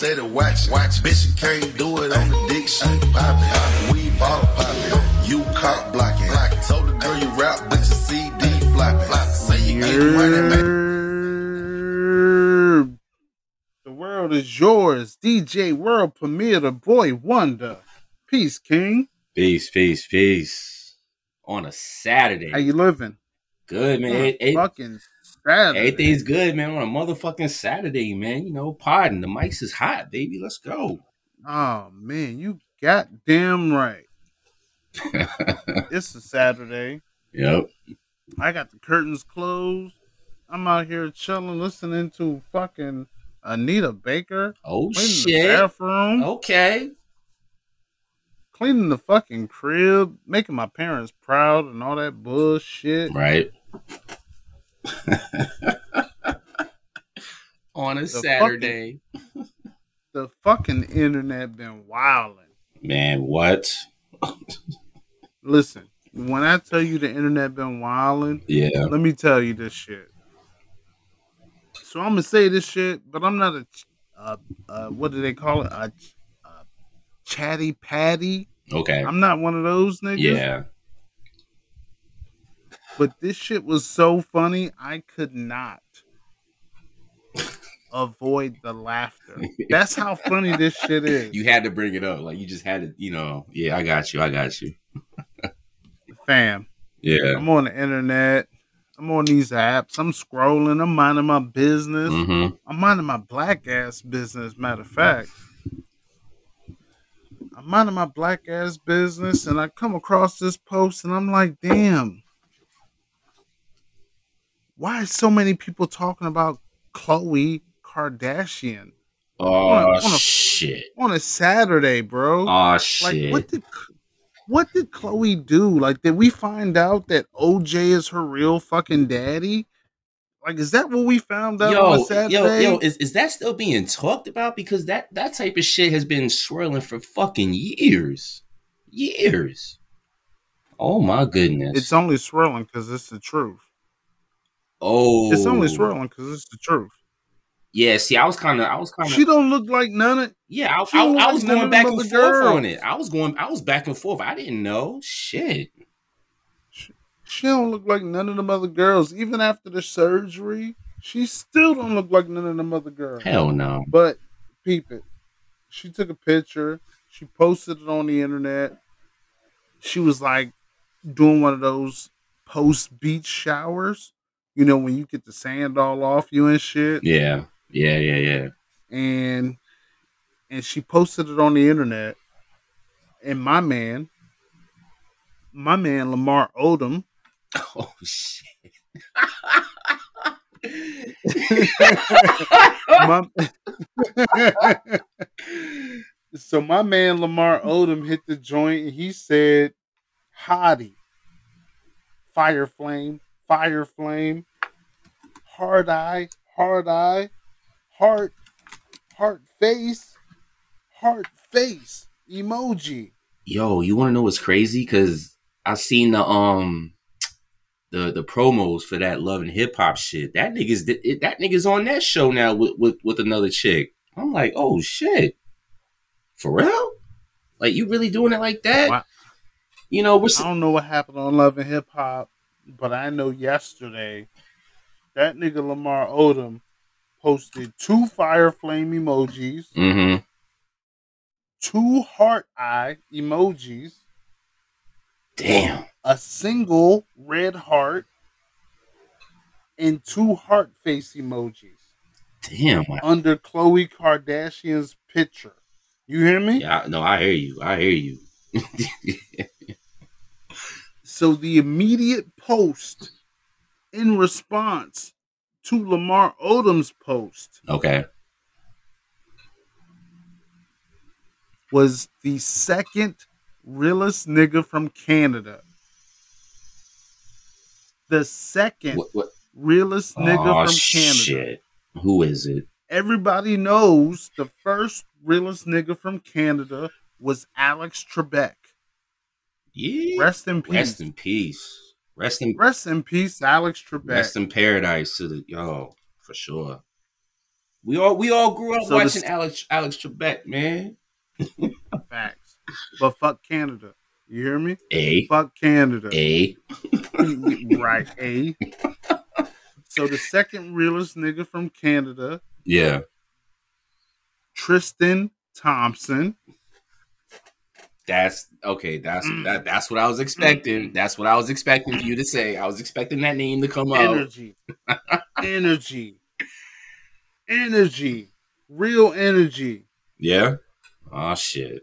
your bitch steady watch. Watch, bitch, you can't do it on the dick. She poppin', we ball poppin'. You cock blocking. Told the girl you rap, but your CD flopping. Say you ain't running, man. The world is yours. DJ World Premiere, the boy Wonder. Peace, King. Peace, peace, peace. On a Saturday. How you living? good, man. On It- it- fucking Saturday. everything's good, man. On a motherfucking Saturday, man. You know, pardon. The mics is hot, baby. Let's go. Oh man, you got damn right. It's a Saturday. Yep. I got the curtains closed. I'm out here chilling, listening to fucking Anita Baker Oh shit. bathroom, Okay. cleaning the fucking crib, making my parents proud, and all that bullshit. Right. On a The Saturday. The fucking internet been wilding. Man, what? Listen, when I tell you the internet been wilding, Yeah. let me tell you this shit. So I'm gonna say this shit, but I'm not a, ch- uh, uh, what do they call it? A, ch- a chatty patty. Okay. I'm not one of those niggas. Yeah. But this shit was so funny, I could not avoid the laughter. That's how funny this shit is. You had to bring it up. Like you just had to, you know. Yeah, I got you. I got you. Fam, Yeah. I'm on the internet. I'm on these apps. I'm scrolling. I'm minding my business. Mm-hmm. I'm minding my black ass business. Matter of fact, I'm minding my black ass business, and I come across this post, and I'm like, damn, why is so many people talking about Khloe Kardashian Oh On a- on a- shit. on a Saturday, bro? Oh like, shit. what did what did Khloe do? Like, did we find out that OJ is her real fucking daddy? Like, is that what we found out yo, Saturday? yo, yo, is, is that still being talked about? Because that that type of shit has been swirling for fucking years, years. Oh my goodness! It's only swirling because it's the truth. Oh, It's only oh. swirling because it's the truth. Yeah, see, I was kind of, I was kind of, She don't look like none of. yeah, I, she I, I like was going back and forth on it. I was going, I was back and forth. I didn't know shit. She don't look like none of them other girls. Even after the surgery, she still don't look like none of them other girls. Hell no. But peep it. She took a picture. She posted it on the internet. She was like doing one of those post beach showers. You know, when you get the sand all off you and shit. Yeah, yeah, yeah, yeah. And and she posted it on the internet. And my man, my man Lamar Odom, Oh shit. my, so my man Lamar Odom hit the joint and he said, Hottie, fire flame, fire flame, hard eye, hard eye, heart, heart face, heart face emoji. Yo, you want to know what's crazy? Because I seen the um the the promos for that love and hip hop shit. That nigga's it, that nigga's on that show now with, with with another chick. I'm like, oh shit, for real? Like you really doing it like that? Wow. You know, we're I don't know what happened on Love and Hip Hop, but I know yesterday that nigga Lamar Odom posted two fire flame emojis, mm-hmm. two heart eye emojis, Damn. a single red heart, and two heart face emojis Damn. under Khloe Kardashian's picture. You hear me? Yeah, no, I hear you. I hear you. So the immediate post in response to Lamar Odom's post okay. was the second realest nigga from Canada. The second What, what? realest nigga oh, from Canada. shit. Who is it? Everybody knows the first realest nigga from Canada was Alex Trebek. Yeah. Rest in peace. Rest in peace. Rest in Rest in peace, Alex Trebek. rest in paradise to the yo. For sure. We all we all grew up So watching this- Alex Alex Trebek, man. Facts. But fuck Canada. You hear me? A Fuck Canada. A. right, A. So the second realest nigga from Canada, Yeah. Tristan Thompson. That's okay. That's Mm. that. That's what I was expecting. That's what I was expecting for you to say. I was expecting that name to come up. Energy. energy. Energy. Real energy. Yeah. Oh shit.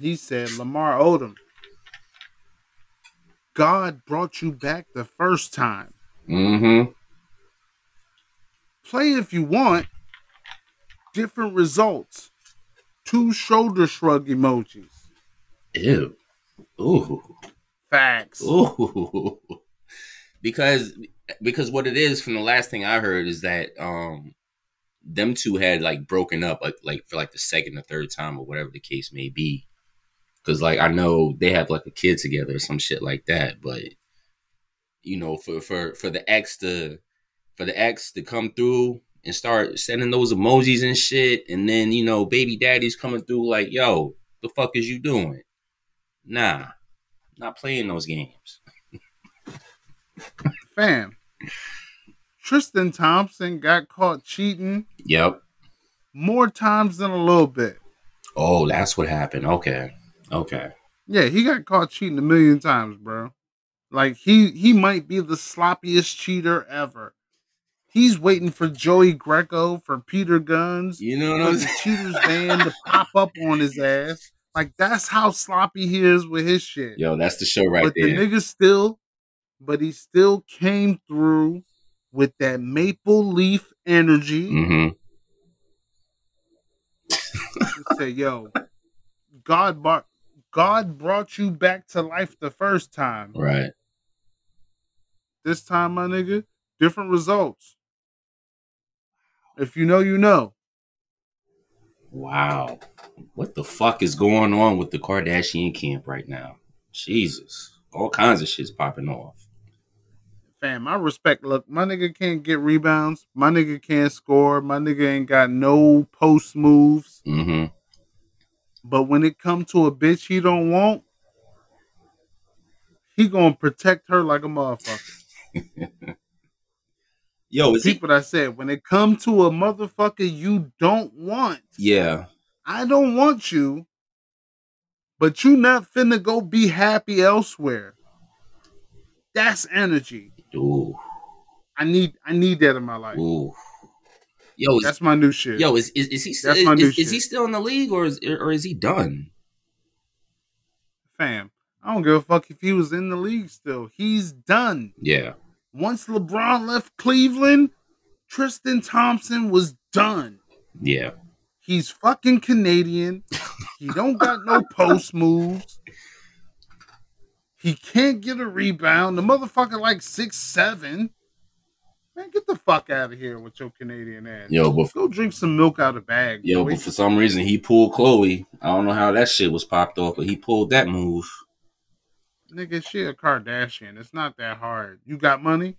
He said, Lamar Odom, God brought you back the first time. Mm-hmm. Play if you want. Different results. Two shoulder shrug emojis. Ew. Ooh. Facts. Ooh. because because what it is from the last thing I heard is that um them two had like broken up like like for like the second or third time or whatever the case may be. Cause like I know they have like a kid together or some shit like that, but you know, for for for the ex to for the ex to come through and start sending those emojis and shit, and then you know, baby daddy's coming through like, yo, the fuck is you doing? Nah, not playing those games. Fam. Tristan Thompson got caught cheating Yep. more times than a little bit. Oh, that's what happened. Okay. Okay. Yeah, he got caught cheating a million times, bro. Like he he might be the sloppiest cheater ever. He's waiting for Joey Greco for Peter Guns You know what I'm the saying? cheater's van to pop up on his ass. Like that's how sloppy he is with his shit. Yo, that's the show right but there. the nigga still, but he still came through with that maple leaf energy. mm-hmm. say, "Yo, God brought God brought you back to life the first time. Right. This time, my nigga, different results. If you know, you know. Wow. What the fuck is going on with the Kardashian camp right now? Jesus. All kinds of shit's popping off. Fam, I respect. Look, my nigga can't get rebounds. My nigga can't score. My nigga ain't got no post moves. Mm-hmm. But when it come to a bitch he don't want, he gonna protect her like a motherfucker. Yo, is he? Repeat what I said. When it come to a motherfucker you don't want, Yeah. I don't want you, but you not finna go be happy elsewhere. That's energy. Ooh. I need I need that in my life. Ooh. Yo, is, That's my new shit. yo, is, is, is he still That's my new is, is he still in the league or is or is he done? Fam, I don't give a fuck if he was in the league still. He's done. Yeah. Once LeBron left Cleveland, Tristan Thompson was done. Yeah. He's fucking Canadian. He don't got no post moves. He can't get a rebound. The motherfucker like six seven. Man, get the fuck out of here with your Canadian ass. Yo, but Go drink some milk out of bag. yo, boy. but for some reason he pulled Khloe. I don't know how that shit was popped off, but he pulled that move. Nigga, she a Kardashian. It's not that hard. You got money?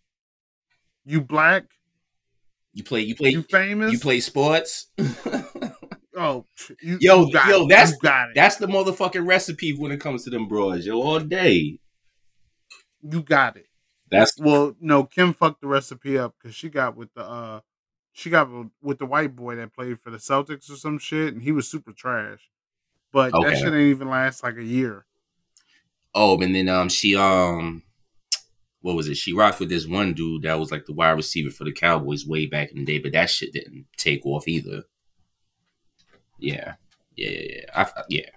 You black? You play you play You famous? you play sports. Oh, you, Yo, you got yo, it. that's- you got it. That's the motherfucking recipe when it comes to them broads, yo, all day. you got it. That's Well, no, Kim fucked the recipe up because she got with the uh, she got with- with the white boy that played for the Celtics or some shit, and he was super trash. But Okay. that shit ain't even last like a year. Oh, and then um she um what was it? She rocked with this one dude that was like the wide receiver for the Cowboys way back in the day, but that shit didn't take off either. Yeah. Yeah, yeah, yeah. I, yeah.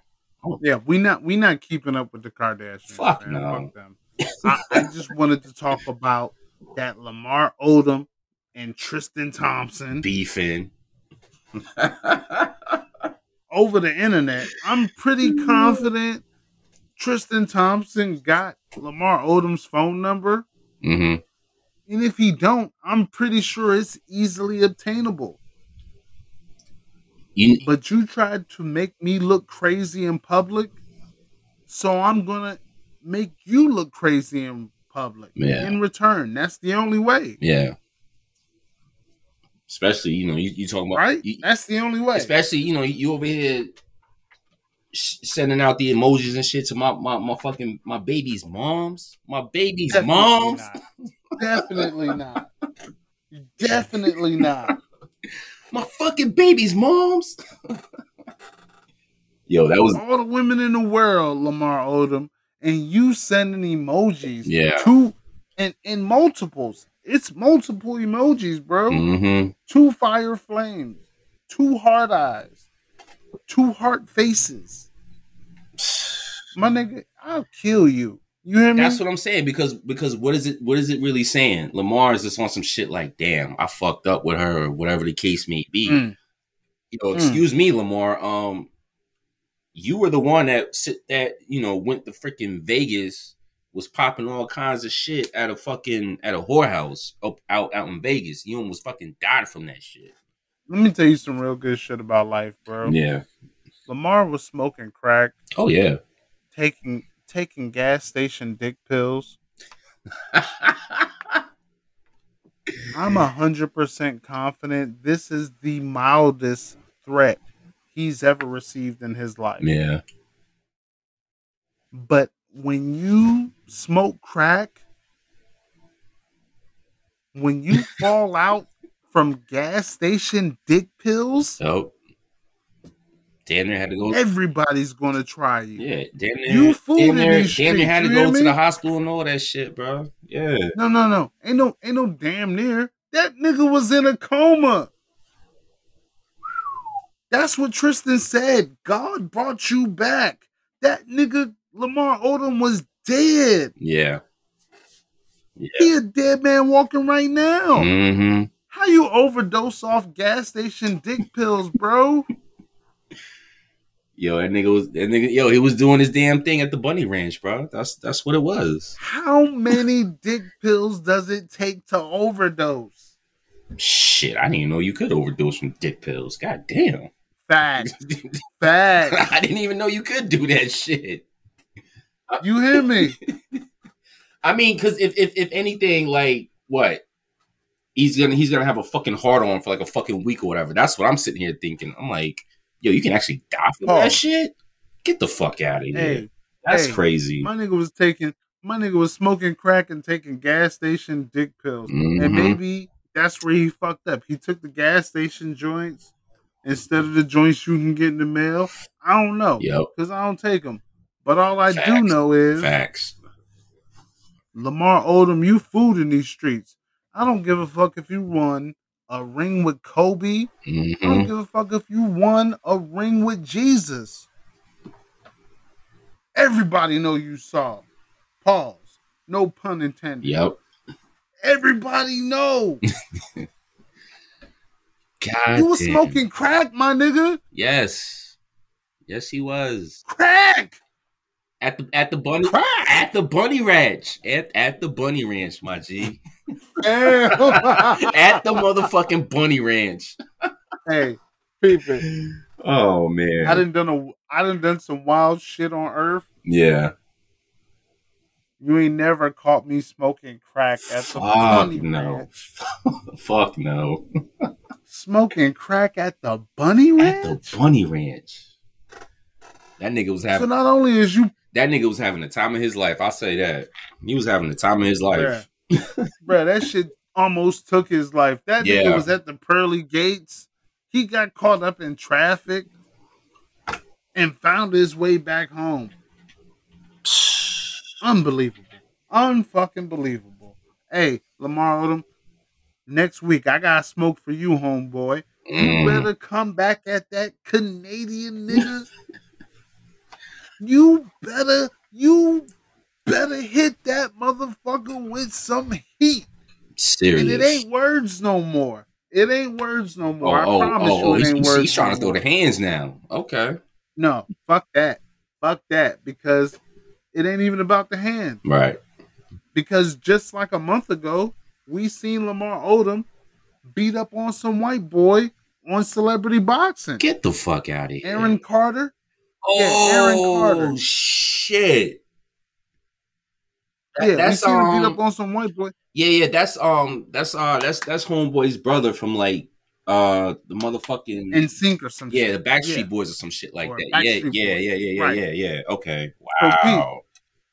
Yeah, we not we not keeping up with the Kardashians. Fuck man. no. Fuck them. I, I just wanted to talk about that Lamar Odom and Tristan Thompson Beefing. over the internet. I'm pretty confident Tristan Thompson got Lamar Odom's phone number. hmm And if he don't, I'm pretty sure it's easily obtainable. You But you tried to make me look crazy in public, so I'm gonna make you look crazy in public Yeah. in return. That's the only way. yeah. Especially, you know, you, you talking about right? you- That's the only way. especially, you know, you, over here sending out the emojis and shit to my, my my fucking my baby's moms, my baby's Definitely moms. not. Definitely not. Definitely not. my fucking baby's moms. Yo, that was All the women in the world, Lamar Odom, and you sending emojis Yeah. to and in multiples. It's multiple emojis, bro. mm-hmm. Two fire flames, two hard eyes, two heart faces. My nigga, I'll kill you. You hear me? That's what I'm saying because because what is it what is it really saying? Lamar is just on some shit like, damn, I fucked up with her, or whatever the case may be. Mm. You know, Mm. excuse me, Lamar. Um, you were the one that sit that you know went to freaking Vegas, was popping all kinds of shit at a fucking at a whorehouse up out out in Vegas. You almost fucking died from that shit. Let me tell you some real good shit about life, bro. Yeah. Lamar was smoking crack, Oh yeah. taking taking gas station dick pills. I'm a hundred percent confident this is the mildest threat he's ever received in his life. yeah. But when you smoke crack, when you fall out from gas station dick pills, So. Damn near had to go. everybody's gonna try you. Yeah, damn near. You fool damn near, these damn near had to go hear to me? the hospital and all that shit, bro. Yeah. No, no, no. Ain't no ain't no damn near. That nigga was in a coma. That's what Tristan said. God brought you back. That nigga Lamar Odom was dead. Yeah. Yeah. He a dead man walking right now. Mm-hmm. How you overdose off gas station dick pills, bro? Yo, that nigga was that nigga. Yo, he was doing his damn thing at the Bunny Ranch, bro. That's that's what it was. How many dick pills does it take to overdose? Shit, I didn't even know you could overdose from dick pills. God damn. Fact. Fact. I didn't even know you could do that shit. You hear me? I mean, because if, if if anything, like what he's gonna he's gonna have a fucking hard on for like a fucking week or whatever. That's what I'm sitting here thinking. I'm like, yo, you can actually die from that shit. Get the fuck out of here. Hey, That's hey, crazy. My nigga was taking my nigga was smoking crack and taking gas station dick pills. Mhm. And maybe that's where he fucked up. He took the gas station joints instead of the joints you can get in the mail. I don't know. Yep. Because I don't take them. But all I do know is Facts. Lamar Odom, you food in these streets. I don't give a fuck if you won a ring with Kobe. I don't hmm give a fuck if you won a ring with Jesus. Everybody know you saw. Pause. No pun intended. Yep. Everybody know. God you was damn. smoking crack, my nigga. Yes. Yes, he was Crack. at the at the bunny Crack. at the bunny ranch at at the bunny ranch, my G. Damn. at the motherfucking bunny ranch. hey, people. Oh man. I done done a I done done some wild shit on Earth. yeah. You ain't never caught me smoking crack at the Fuck bunny no. ranch. Fuck no. Smoking crack at the bunny At ranch. the bunny ranch. That nigga was so having not only is you that nigga was having the time of his life. I'll say that. He was having the time of his life. Bruh, that shit almost took his life. That Yeah. nigga was at the pearly gates. He got caught up in traffic and found his way back home. Unbelievable. Unfucking believable. Hey, Lamar Odom, next week I got smoke for you, homeboy. You Mm. better come back at that Canadian nigga. you better, you better hit that motherfucker with some heat. Serious. And it ain't words no more. It ain't words no Oh, more. oh, I promise oh, oh, you, oh, it he's, ain't he's- words. he's trying no to throw more. the hands now. Okay. No, fuck that. Fuck that. Because it ain't even about the hand. Right. Because just like a month ago, we seen Lamar Odom beat up on some white boy on celebrity boxing. Get the fuck out of here. Aaron Carter. Oh yeah, Aaron Carter. Oh, shit. That- yeah, we that's seen um, beat up on some white boy. yeah, yeah. That's um, that's uh, that's that's homeboy's brother from like uh the motherfucking NSYNC or some yeah, shit. the Backstreet Yeah. Boys or some shit like Or that. Yeah, yeah, yeah, yeah, yeah, Right. yeah, yeah. Okay. So, Pete, Wow.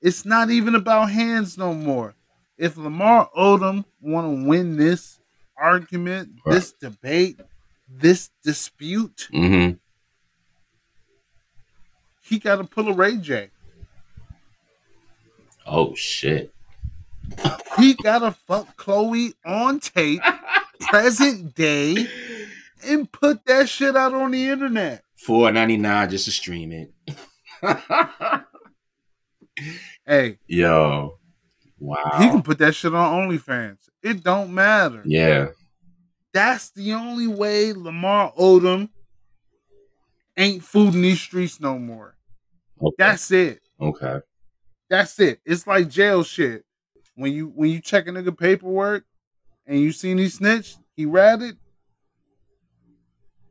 It's not even about hands no more. If Lamar Odom want to win this argument, Right. this debate, this dispute, Mm-hmm. he got to pull a Ray J. Oh shit. He got to fuck Khloe on tape, present day, and put that shit out on the internet. Four ninety nine just to stream it. Hey, Yo. Wow. he can put that shit on OnlyFans. It don't matter. yeah. That's the only way Lamar Odom ain't food in these streets no more. Okay. That's it. okay. That's it. It's like jail shit. When you when you check a nigga paperwork and you seen he snitched, he ratted,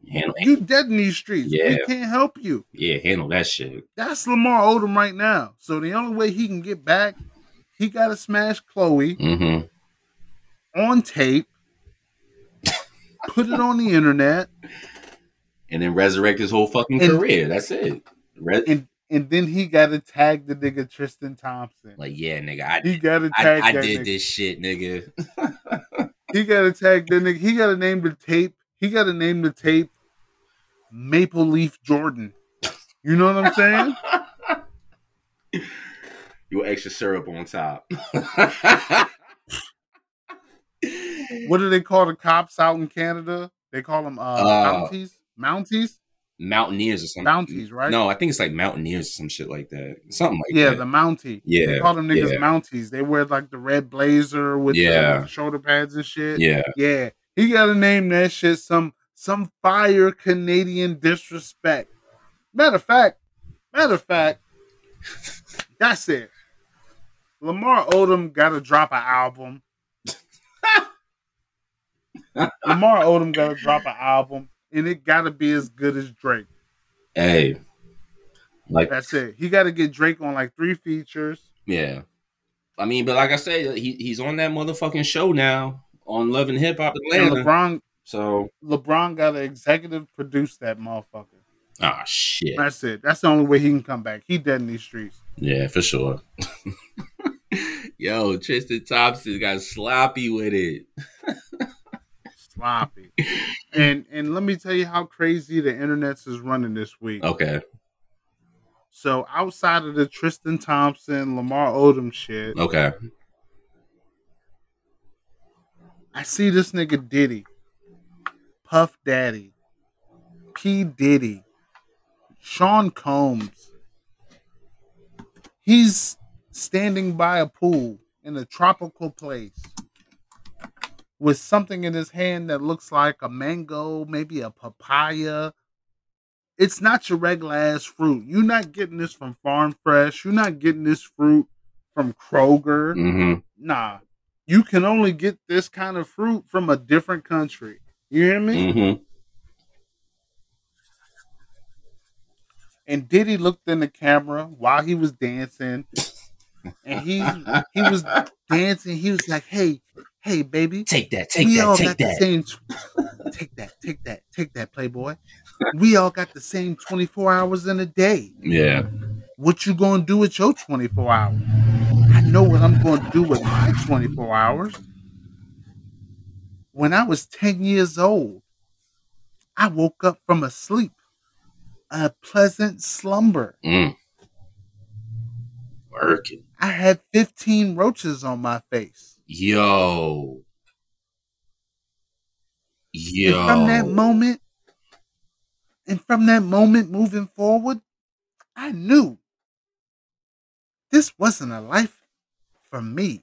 you dead in these streets. Yeah. We can't help you. yeah, handle that shit. That's Lamar Odom right now. So the only way he can get back, he gotta smash Khloe Mm-hmm. on tape, put it on the internet, And then resurrect his whole fucking And- career. That's it. Re- and and then he gotta tag the nigga Tristan Thompson. like, yeah, nigga, I He gotta I, tag I that did nigga. this shit, nigga. He gotta tag that nigga. He gotta name the tape. He gotta name the tape Maple Leaf Jordan. You know what I'm saying? You want extra syrup on top. what do they call the cops out in Canada? They call them uh, Uh, Mounties. Mounties? Mountaineers or something. Mounties, right? No, I think it's like Mountaineers or some shit like that. Something like yeah, that. the Mountie. Yeah, They call them niggas yeah. Mounties. They wear like the red blazer with, the, Yeah. with the shoulder pads and shit. yeah. Yeah. He gotta name that shit some some fire Canadian disrespect. Matter of fact, matter of fact, that's it. Lamar Odom gotta drop an album. Lamar Odom gotta drop an album, and it gotta be as good as Drake. Hey. Like That's it. He gotta get Drake on like three features. Yeah. I mean, but like I said, he he's on that motherfucking show now on Love and Hip Hop And Atlanta. LeBron So LeBron gotta executive produce that motherfucker. ah shit. That's it. That's the only way he can come back. He dead in these streets. Yeah, for sure. Yo, Tristan Thompson got sloppy with it. sloppy. and and let me tell you how crazy the internet's is running this week. Okay. So outside of the Tristan Thompson, Lamar Odom shit, Okay. I see this nigga Diddy, Puff Daddy, P Diddy, Sean Combs. He's standing by a pool in a tropical place with something in his hand that looks like a mango, maybe a papaya. It's not your regular ass fruit. You're not getting this from Farm Fresh. You're not getting this fruit from Kroger. Mm-hmm. Nah. You can only get this kind of fruit from a different country. You hear me? Mm-hmm. And Diddy looked in the camera while he was dancing. And he he was dancing. He was like, "Hey, hey, baby, Take that, take we that, all take got the that. same. Tw- take that, take that, take that, Playboy. We all got the same twenty four hours in a day. Yeah. What you gonna do with your twenty four hours? I know what I'm gonna do with my twenty four hours. When I was ten years old, I woke up from a sleep, a pleasant slumber. Mm. Working. I had 15 roaches on my face. Yo. Yo. And from that moment, and from that moment moving forward, I knew this wasn't a life for me.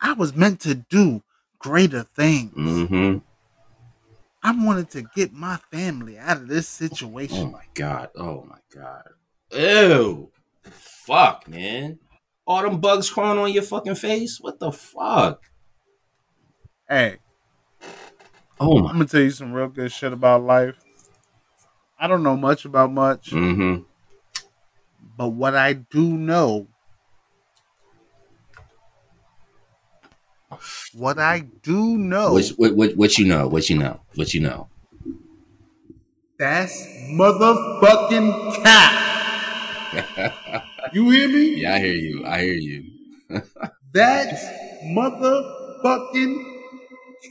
I was meant to do greater things. Mm-hmm. I wanted to get my family out of this situation. Oh my god. Oh my god. Ew. Fuck, man. All them bugs crawling on your fucking face? What the fuck? Hey, Oh I'm gonna tell you some real good shit about life. I don't know much about much, Mm-hmm. but what I do know What I do know, What, what what what you know? What you know? What you know? that's motherfucking cap. You hear me? Yeah, I hear you. I hear you. That's motherfucking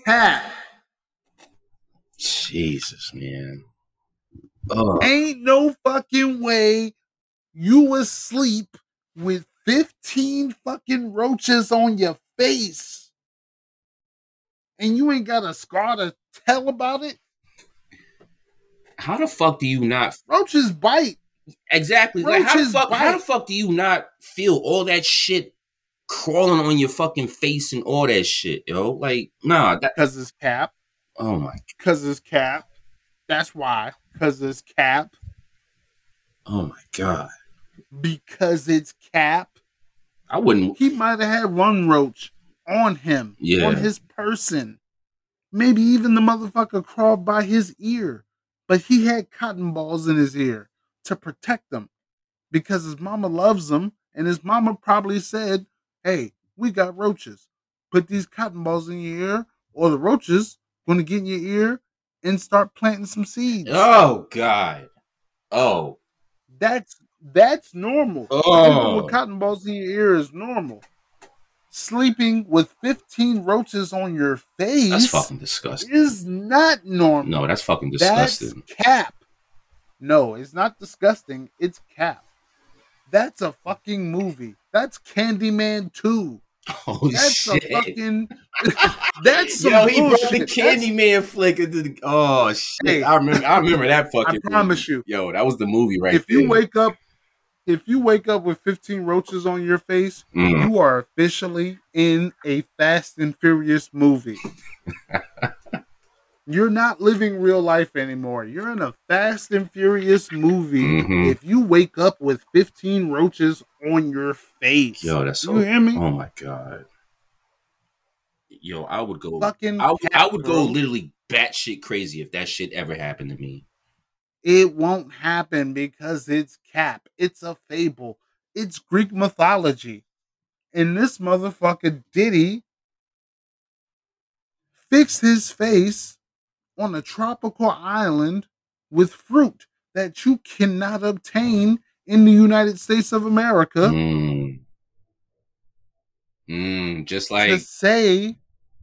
cat. Jesus, man. Oh, Ain't no fucking way you asleep with 15 fucking roaches on your face. And you ain't got a scar to tell about it? how the fuck do you not Roaches bite. Exactly like how the fuck how the fuck do you not feel all that shit crawling on your fucking face and all that shit, yo? Like, nah, that Because it's cap. oh my Because it's cap. That's why. Because it's cap. oh my god. Because it's cap. I wouldn't He might have had one roach on him, Yeah. on his person. Maybe even the motherfucker crawled by his ear, but he had cotton balls in his ear to protect him because his mama loves him, and his mama probably said, "Hey, we got roaches. Put these cotton balls in your ear, or the roaches going to get in your ear and start planting some seeds." Oh god. Oh. That's that's normal. Oh. Sleeping with oh. cotton balls in your ear is normal. Sleeping with 15 roaches on your face That's fucking disgusting. is not normal. No, that's fucking That's disgusting. cap. No, it's not disgusting. It's cap. That's a fucking movie. That's Candyman 2. Holy That's shit. a fucking. that's some Yo, he brought bullshit. the That's- Candyman flick into the. Oh shit! Hey, I remember. I remember that fucking. I promise movie. you. Yo, that was the movie right if there. you wake up, if you wake up with 15 roaches on your face, Mm. you are officially in a Fast and Furious movie. You're not living real life anymore. You're in a Fast and Furious movie Mhm. if you wake up with 15 roaches on your face. Yo, that's so. you hear me? Oh my god. Yo, I would go. Fucking I, would- I would go literally batshit crazy if that shit ever happened to me. It won't happen because it's cap. It's a fable. It's Greek mythology. And this motherfucker Diddy fixed his face on a tropical island with fruit that you cannot obtain in the United States of America Mm. Mm, just like to say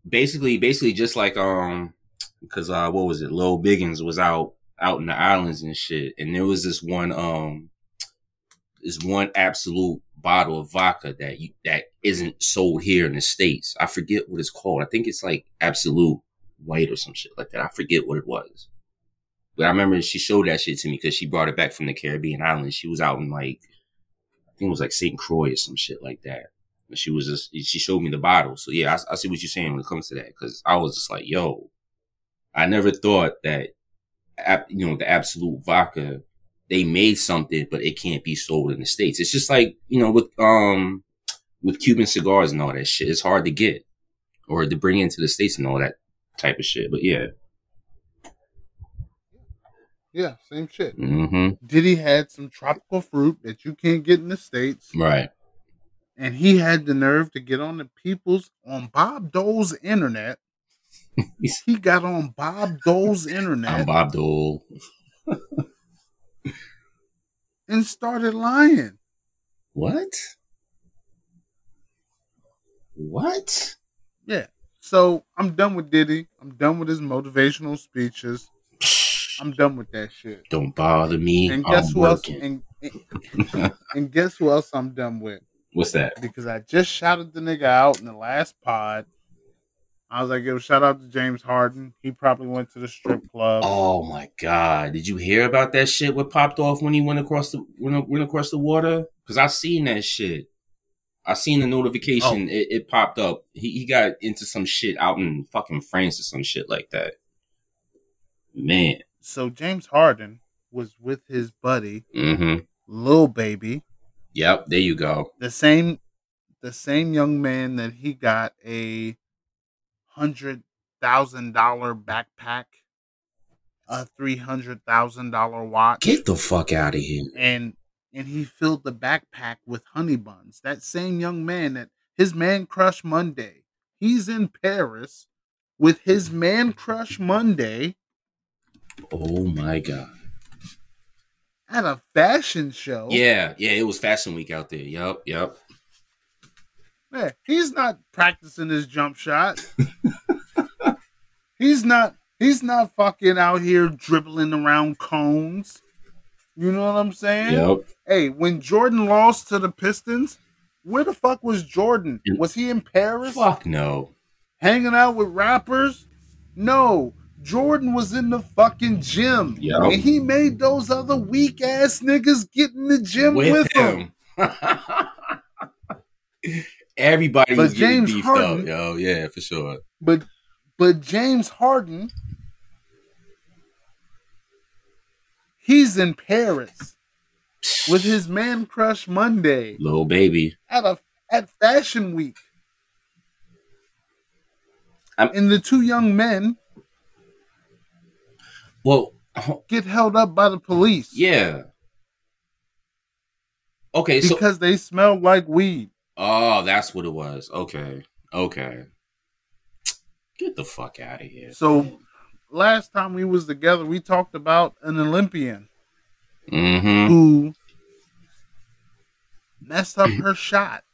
basically basically just like um because uh what was it? Lil Biggins was out out in the islands and shit and there was this one um this one Absolut bottle of vodka that you that isn't sold here in the states. I forget what it's called. I think it's like Absolut white or some shit like that I forget what it was but I remember she showed that shit to me because she brought it back from the Caribbean islands she was out in like I think it was like St. Croix or some shit like that and she was just, she showed me the bottle. So yeah, I, I see what you're saying when it comes to that. Cause I was just like, yo, I never thought that, you know, the Absolut vodka, they made something, but it can't be sold in the States. It's just like, you know, with, um, with Cuban cigars and all that shit, it's hard to get or to bring into the States and all that type of shit. But yeah. yeah, same shit. Mm-hmm. Diddy had some tropical fruit that you can't get in the States. Right. and he had the nerve to get on the people's on Bob Dole's internet. he got on Bob Dole's internet. I'm Bob Dole. and started lying. What? What? Yeah. So I'm done with Diddy. I'm done with his motivational speeches. I'm done with that shit. Don't bother me. And guess I'm who else? And, and, and guess who else I'm done with? What's that? Because I just shouted the nigga out in the last pod. I was like, yo, shout out to James Harden. He probably went to the strip club. Oh my god! Did you hear about that shit? What popped off when he went across the went, went across the water? Because I seen that shit. I seen the notification. It, it popped up. He he got into some shit out in fucking France or some shit like that. Man. So James Harden was with his buddy, Mm-hmm. Lil Baby, Yep. There you go. the same the same young man that he got a hundred thousand dollar backpack, a three hundred thousand dollar watch, Get the fuck out of here. and and he filled the backpack with honey buns. That same young man that his man crush Monday he's in Paris with his man crush Monday Oh my god. at a fashion show. Yeah, yeah, it was Fashion Week out there. Yup, yup. Man, he's not practicing his jump shot. he's not he's not fucking out here dribbling around cones. You know what I'm saying? Yup. Hey, when Jordan lost to the Pistons, where the fuck was Jordan? Was he in Paris Fuck no. hanging out with rappers? No. Jordan was in the fucking gym. Yup. And he made those other weak ass niggas get in the gym with, him. Everybody But was James beefed Harden- up, yo. Yeah, for sure. But but James Harden, he's in Paris with his man crush Monday Lil Baby. at a at Fashion Week. I'm- and the two young men Well, get held up by the police yeah. Okay, so because they smell like weed. oh, that's what it was. Okay, okay. Get the fuck out of here. So last time we was together, we talked about an Olympian Mm-hmm. who messed up her shot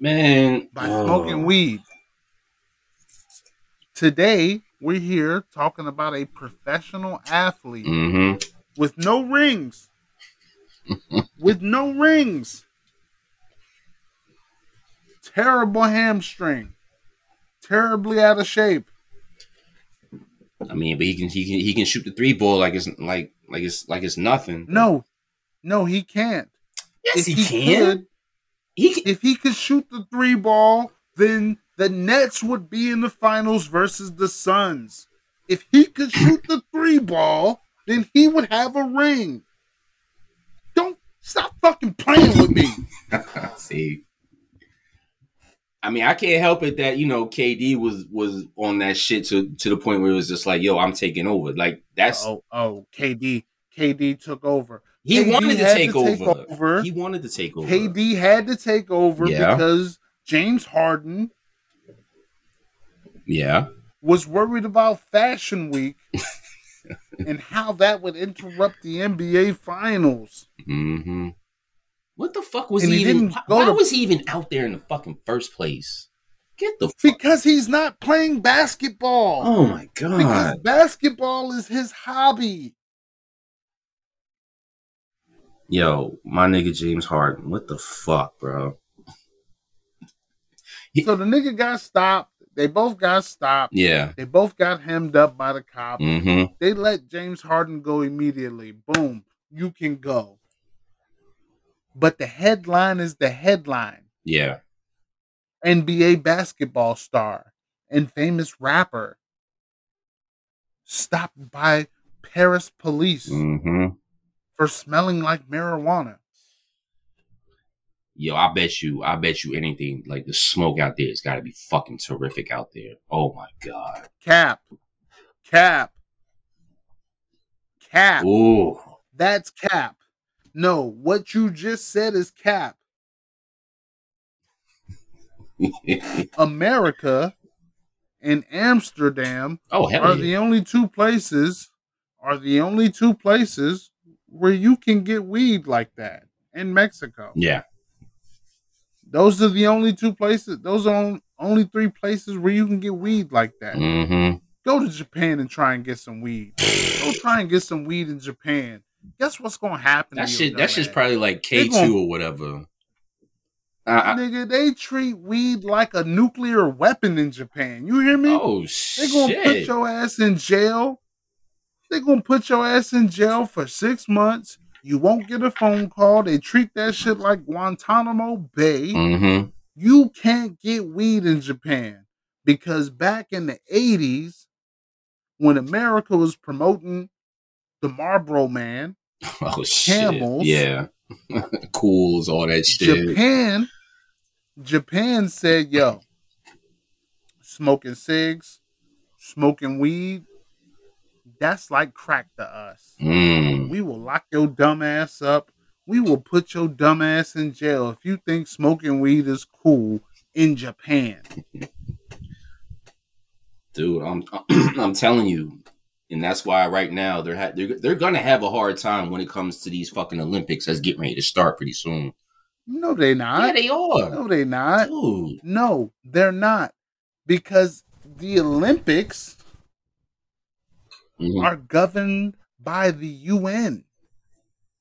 Man, by oh. smoking weed. Today, we're here talking about a professional athlete Mm-hmm. with no rings. with no rings. Terrible hamstring. Terribly out of shape. I mean, but he can he can he can shoot the three ball like it's like like it's like it's nothing. No, no, he can't. Yes, If he, can. could, he can. if he could shoot the three ball, then the Nets would be in the finals versus the Suns. If he could shoot the three ball, then he would have a ring. Don't stop fucking playing with me. See. I mean, I can't help it that you know KD was was on that shit to to the point where it was just like, yo, I'm taking over. Like that's Oh, oh, KD, KD took over. he KD wanted to take, to over. take over. He wanted to take over. KD had to take over Yeah. because James Harden Yeah. was worried about Fashion Week and how that would interrupt the NBA Finals. Mm-hmm. What the fuck was And he, he even? Why, to- was he even out there in the fucking first place? Get the fuck. Because he's not playing basketball. Oh my god! Because basketball is his hobby. Yo, my nigga James Harden. What the fuck, bro? So the nigga got stopped. They both got stopped. Yeah. They both got hemmed up by the cops. Mm-hmm. They let James Harden go immediately. Boom, you can go. But the headline is the headline. Yeah. NBA basketball star and famous rapper stopped by Paris police Mm-hmm. for smelling like marijuana. Yo, I bet you, I bet you anything. Like the smoke out there has got to be fucking terrific out there. Oh my god. Cap. Cap. Cap. Ooh. That's cap. No, what you just said is cap. America and Amsterdam oh are yeah. the only two places are the only two places where you can get weed like that in Mexico. yeah. Those are the only two places. Those are on- only three places where you can get weed like that. Mm-hmm. Go to Japan and try and get some weed. Go try and get some weed in Japan. Guess what's gonna happen? That shit. That shit's probably like K two or whatever. I, Nigga, they treat weed like a nuclear weapon in Japan. You hear me? oh they gonna put your ass in jail. They gonna put your ass in jail for six months. You won't get a phone call. They treat that shit like Guantanamo Bay. Mm-hmm. You can't get weed in Japan because back in the 80s, when America was promoting the Marlboro Man, Oh shit. Camels. Yeah. Cools, all that shit. Japan, Japan said, "Yo, smoking cigs, smoking weed, that's like crack to us. Mm. We will lock your dumb ass up. We will put your dumb ass in jail if you think smoking weed is cool. in Japan. dude. I'm I'm telling you, and that's why right now they're ha- they're they're gonna have a hard time when it comes to these fucking Olympics that's getting ready to start pretty soon. No, they not. yeah, they are, no, they not. dude. No, they're not. Because the Olympics Mhm. are governed by the UN.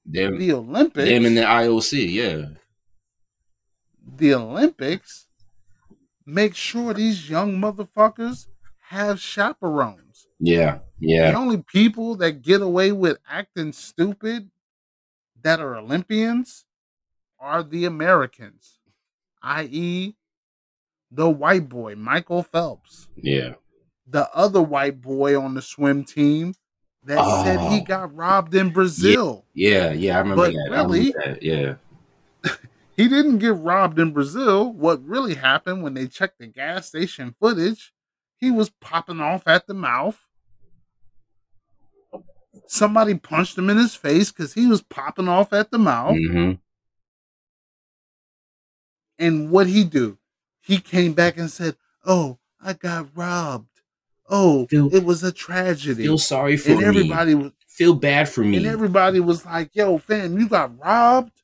Them, The Olympics, them in the IOC, yeah, the Olympics make sure these young motherfuckers have chaperones. Yeah, Yeah. The only people that get away with acting stupid that are Olympians are the Americans, i.e., the white boy, Michael Phelps, yeah. the other white boy on the swim team that said he Oh. got robbed in Brazil. Yeah, yeah, I remember But that. I remember really- that. Yeah, He didn't get robbed in Brazil. What really happened when they checked the gas station footage, he was popping off at the mouth. Somebody punched him in his face because he was popping off at the mouth. hmm And what he do? He came back and said, "Oh, I got robbed. Oh, Feel- it was a tragedy." Feel sorry for and me. everybody was Feel bad for me. and everybody was like, "Yo, fam, you got robbed.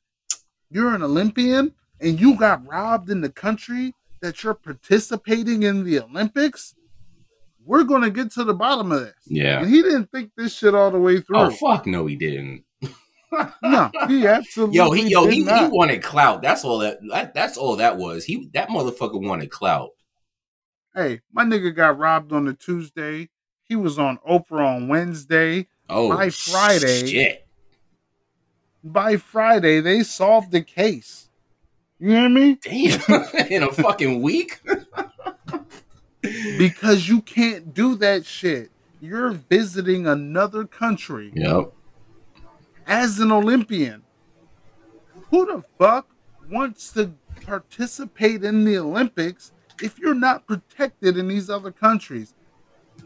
You're an Olympian, and you got robbed in the country that you're participating in the Olympics. We're gonna get to the bottom of this." yeah. And he didn't think this shit all the way oh, through. Oh fuck no, he didn't. no, he absolutely Yo, he yo he, he wanted clout. That's all that, that that's all that was. He that motherfucker wanted clout. Hey, my nigga got robbed on a Tuesday. He was on Oprah on Wednesday. Oh, By Friday- shit. By Friday, they solved the case. You hear me? Damn, in a fucking week. Because you can't do that shit. You're visiting another country Yep. as an Olympian. Who the fuck wants to participate in the Olympics if you're not protected in these other countries?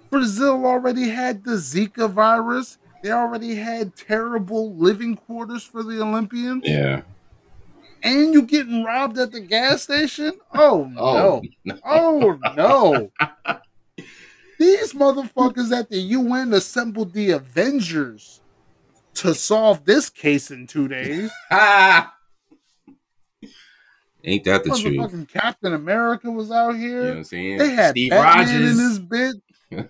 Brazil already had the Zika virus. They already had terrible living quarters for the Olympians. Yeah. And you getting robbed at the gas station? Oh Oh, no. Oh no. These motherfuckers at the UN assembled the Avengers to solve this case in two days. ah. Ain't that the truth? Captain America was out You know here. what I'm saying? they had Steve Batman Rogers. in this bit.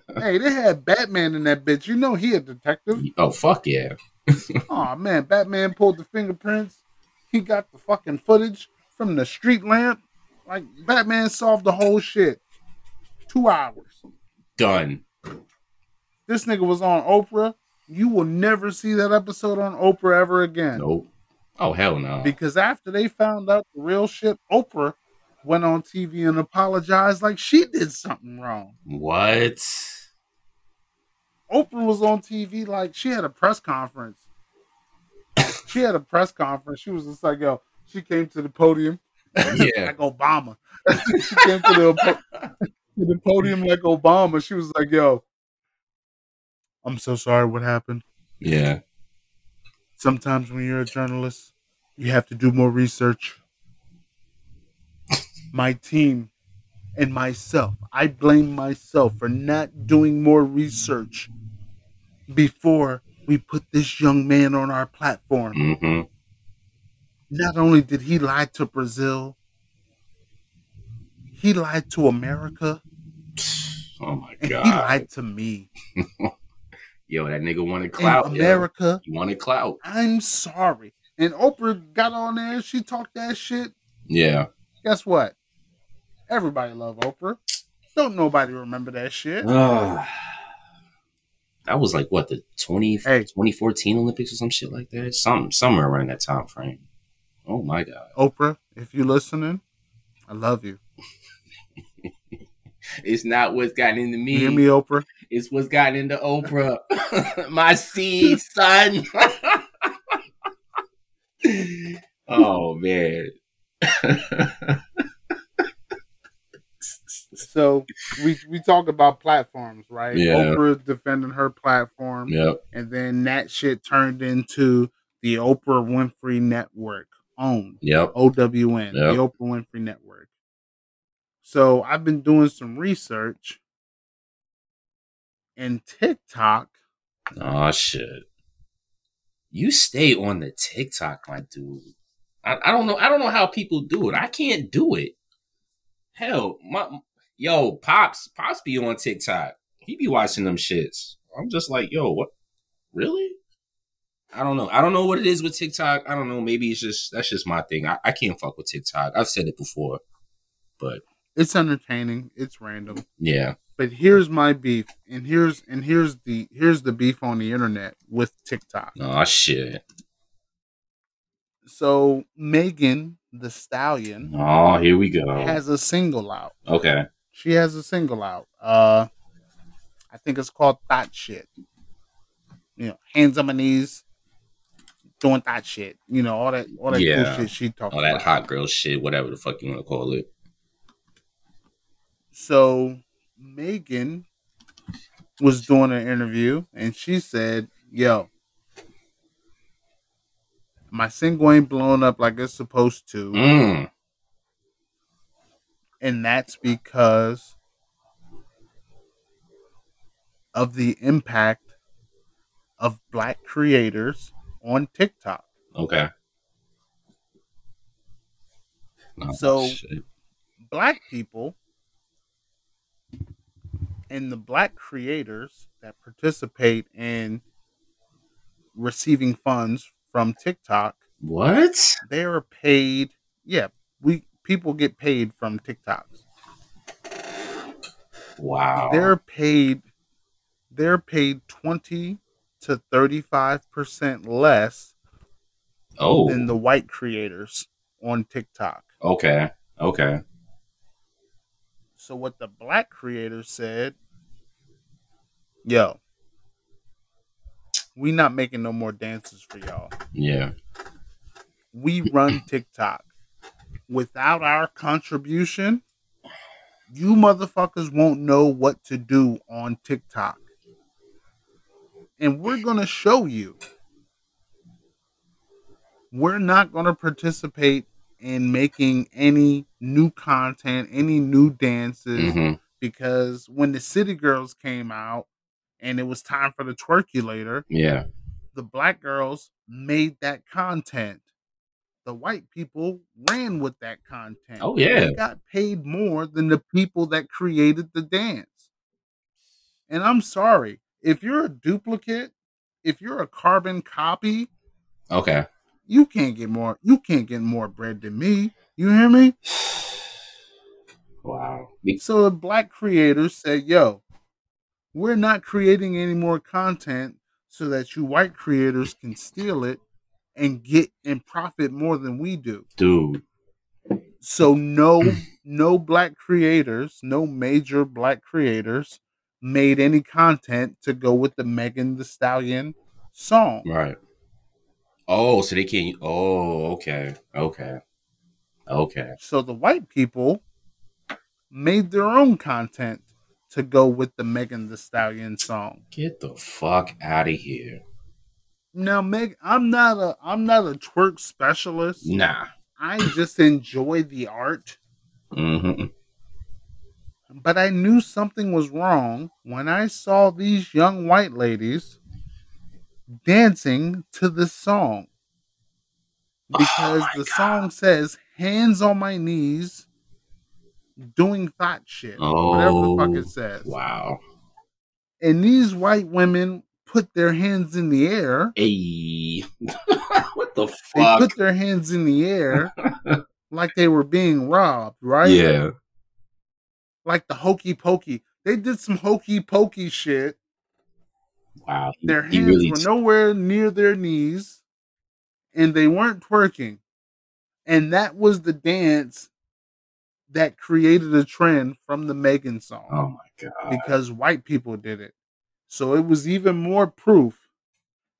hey, they had Batman in that bitch. You know he a detective. Oh fuck yeah. Oh man, Batman pulled the fingerprints. He got the fucking footage from the street lamp. Like Batman solved the whole shit. Two hours. Done. This nigga was on Oprah. You will never see that episode on Oprah ever again. Nope. Oh hell no. Because after they found out the real shit, Oprah went on TV and apologized like she did something wrong. What? Oprah was on TV like she had a press conference. She had a press conference. She was just like, yo, she came to the podium Yeah. like Obama. she came to the, to the podium like Obama. She was like, yo, I'm so sorry what happened. Yeah. Sometimes when you're a journalist, you have to do more research. My team and myself, I blame myself for not doing more research before we put this young man on our platform. Mm-hmm. Not only did he lie to Brazil, he lied to America Oh my and he lied to me. Yo, that nigga wanted In clout. yo. America, He wanted clout. I'm sorry. And Oprah got on there, she talked that shit. Yeah. Guess what? Everybody love Oprah. Don't nobody remember that shit. That was like what the 20, Hey. 2014 Olympics or some shit like that. Some somewhere around that time frame. Oh my god. Oprah, if you're listening, I love you. It's not what's gotten into me. You hear me, Oprah? It's what's gotten into Oprah. My seed, son. oh man. So we we talk about platforms, right? Yeah. Oprah defending her platform, yep. and then that shit turned into the Oprah Winfrey Network, owned Yep. OWN, Yep. the Oprah Winfrey Network. So I've been doing some research, and TikTok. Oh shit. You stay on the TikTok, my dude. I, I don't know. I don't know how people do it. I can't do it. Hell, my yo, pops, pops be on TikTok. He be watching them shits. I'm just like, yo, what? Really? I don't know. I don't know what it is with TikTok. I don't know. Maybe it's just that's just my thing. I, I can't fuck with TikTok. I've said it before, but It's entertaining. It's random. yeah. But here's my beef, and here's and here's the here's the beef on the internet with TikTok. Oh shit. So Megan Thee Stallion Oh, here we go. has a single out. Okay. She has a single out. Uh, I think it's called Thot Shit. You know, hands on my knees, doing that shit. You know, all that all that Yeah. cool shit she talked All that about. hot girl shit, whatever the fuck you want to call it. So Megan was doing an interview and she said, Yo, my single ain't blown up like it's supposed to. Mm. And that's because of the impact of black creators on TikTok. Okay. So- shit. Black people and the black creators that participate in receiving funds from TikTok, what? they are paid. Yeah, we people get paid from TikToks. Wow. They're paid they're paid 20 to 35% less oh. than the white creators on TikTok. okay. Okay. So what the black creators said, yo, we not making no more dances for y'all. Yeah. We run TikTok. Without our contribution, you motherfuckers won't know what to do on TikTok. And we're going to show you. We're not going to participate in making any new content, any new dances hmm because when the City Girls came out and it was time for the twerkulator, Yeah. the black girls made that content. The white people ran with that content. Oh, yeah. They got paid more than the people that created the dance. And I'm sorry, if you're a duplicate, if you're a carbon copy, Okay. you can't get more you can't get more bread than me. You hear me? Wow. So the black creators said, yo, we're not creating any more content so that you white creators can steal it and get and profit more than we do. Dude. So no no black creators, no major black creators made any content to go with the Megan Thee Stallion song. Right. Oh, so they can't. Oh, okay. Okay. Okay. So the white people made their own content to go with the Megan Thee Stallion song. Get the fuck out of here. Now, Meg, I'm not a I'm not a twerk specialist. Nah. I just enjoy the art, hmm but I knew something was wrong when I saw these young white ladies dancing to this song. Because my the God. song says hands on my knees doing thot shit. Oh, whatever the fuck it says. Wow. And these white women put their hands in the air Hey. what the fuck? They put their hands in the air like they were being robbed, right? Yeah. Like the hokey pokey. They did some hokey pokey shit. Wow. He- Their he hands really were t- nowhere near their knees, and they weren't twerking. And that was the dance that created a trend from the Megan song Oh my god. because white people did it. So it was even more proof.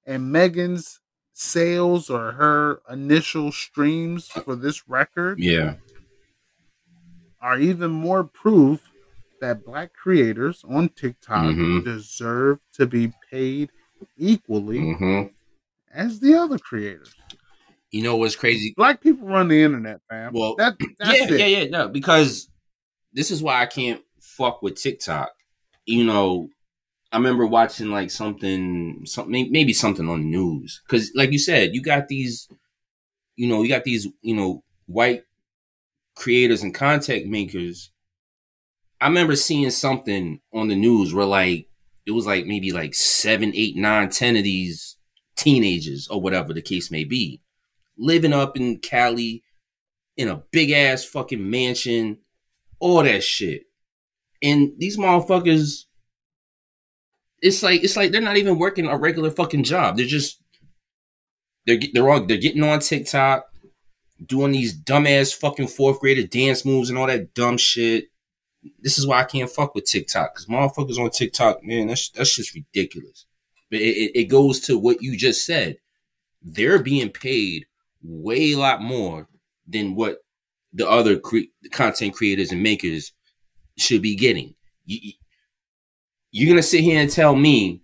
And Megan's sales or her initial streams for this record Yeah. are even more proof that black creators on TikTok Mhm. deserve to be paid equally hmm as the other creators. You know what's crazy? Black people run the internet, fam. Well, that that's yeah, it. yeah, yeah. No, because this is why I can't fuck with TikTok. You know, I remember watching like something, something maybe something on the news because, like you said, you got these, you know, you got these, you know, white creators and content makers. I remember seeing something on the news where like it was like maybe like seven, eight, nine, ten of these teenagers or whatever the case may be, living up in Cali in a big ass fucking mansion, all that shit. And these motherfuckers, it's like it's like they're not even working a regular fucking job. They're just they're they're all they're getting on TikTok, doing these dumbass fucking fourth grader dance moves and all that dumb shit. This is why I can't fuck with TikTok because motherfuckers on TikTok, man, that's that's just ridiculous. But it, it goes to what you just said. They're being paid way a lot more than what the other cre- content creators and makers should be getting. You, you're gonna sit here and tell me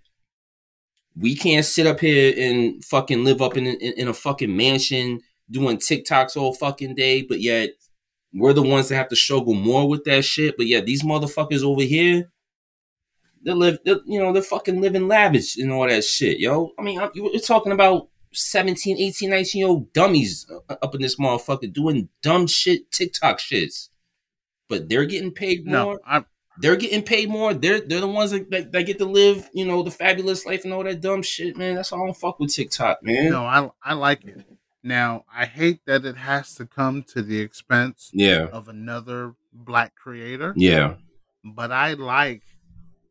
we can't sit up here and fucking live up in, in, in a fucking mansion doing TikToks all fucking day, but yet we're the ones that have to struggle more with that shit. But yeah, these motherfuckers over here, they live, they, you know, they're fucking living lavish and all that shit, yo. I mean, you're talking about 17, 18, 19 year old dummies up in this motherfucker doing dumb shit, TikTok shits. But they're getting paid more. No, they're getting paid more. They're they're the ones that, that, that, get to live, you know, the fabulous life and all that dumb shit, man. That's why I don't fuck with TikTok, man. No, I I like it. Now I hate that it has to come to the expense yeah. of another black creator. Yeah. But I like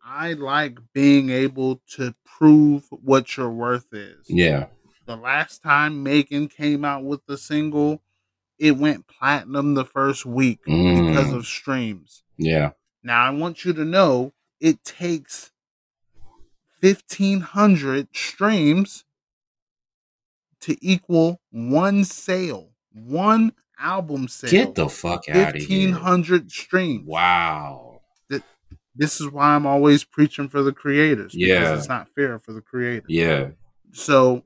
I like being able to prove what your worth is. Yeah. The last time Megan came out with the single, it went platinum the first week mm. because of streams. Yeah. Now I want you to know it takes 1500 streams to equal one sale, one album sale. Get the fuck out of here. 1500 streams. Wow this is why I'm always preaching for the creators. Yeah, it's not fair for the creators. Yeah. So,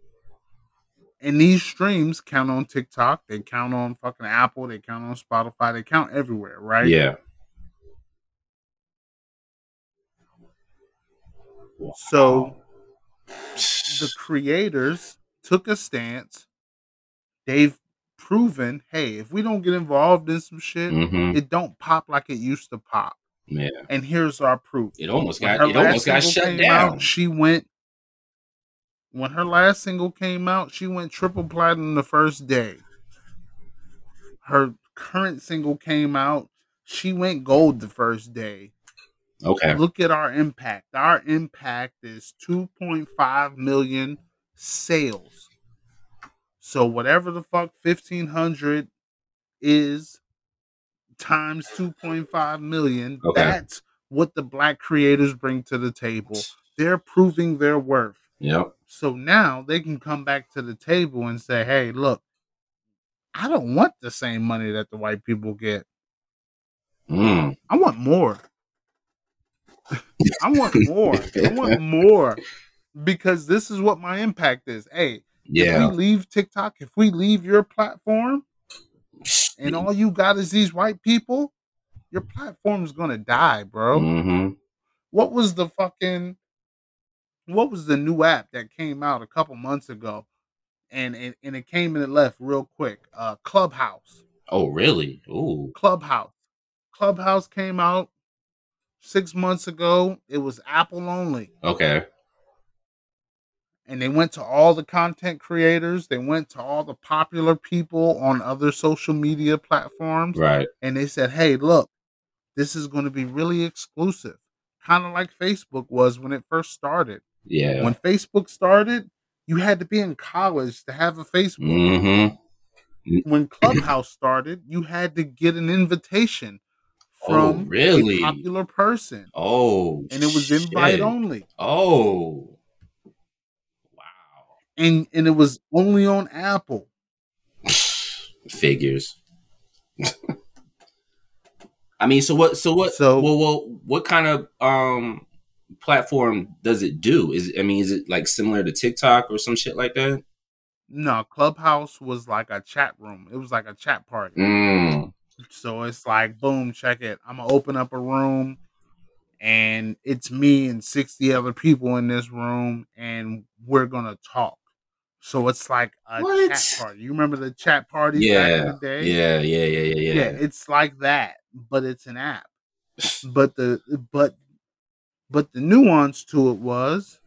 and these streams count on TikTok. They count on fucking Apple. They count on Spotify. They count everywhere, right? Yeah. So, the creators took a stance. They've proven, hey, if we don't get involved in some shit, mm-hmm. it don't pop like it used to pop. Yeah. And here's our proof. It almost got it almost got shut down. Out, she went when her last single came out, she went triple platinum the first day. Her current single came out, she went gold the first day. Okay. Look at our impact. Our impact is 2.5 million sales. So whatever the fuck 1500 is times 2.5 million. Okay. That's what the black creators bring to the table. They're proving their worth. Yep. So now they can come back to the table and say, hey, look, I don't want the same money that the white people get. Mm. I want more. I want more. I want more because this is what my impact is. Hey, yeah. if we leave TikTok, if we leave your platform, and all you got is these white people, your platform's gonna die, bro. Mm-hmm. What was the fucking what was the new app that came out a couple months ago? And and, and it came and it left real quick. Uh Clubhouse. Oh really? Ooh. Clubhouse. Clubhouse came out six months ago. It was Apple only. Okay. And they went to all the content creators. They went to all the popular people on other social media platforms. Right. And they said hey look this is going to be really exclusive. Kind of like facebook was when it first started. Yeah. When facebook started you had to be in college to have a facebook. Mm-hmm. when clubhouse started you had to get an invitation from oh, really? a popular person oh and it was invite only oh wow! and and it was only on Apple. Figures. I mean, so what? So what? So well, well, what kind of um platform does it do? Is I mean, is it like similar to TikTok or some shit like that? No, Clubhouse was like a chat room. It was like a chat party. Mm. So it's like, boom, check it. I'm gonna open up a room, and it's me and sixty other people in this room, and we're gonna talk. So it's like a What? chat party. You remember the chat in Yeah, the day? yeah, yeah, yeah, yeah, yeah, yeah. it's like that, but it's an app. But the but but the nuance to it was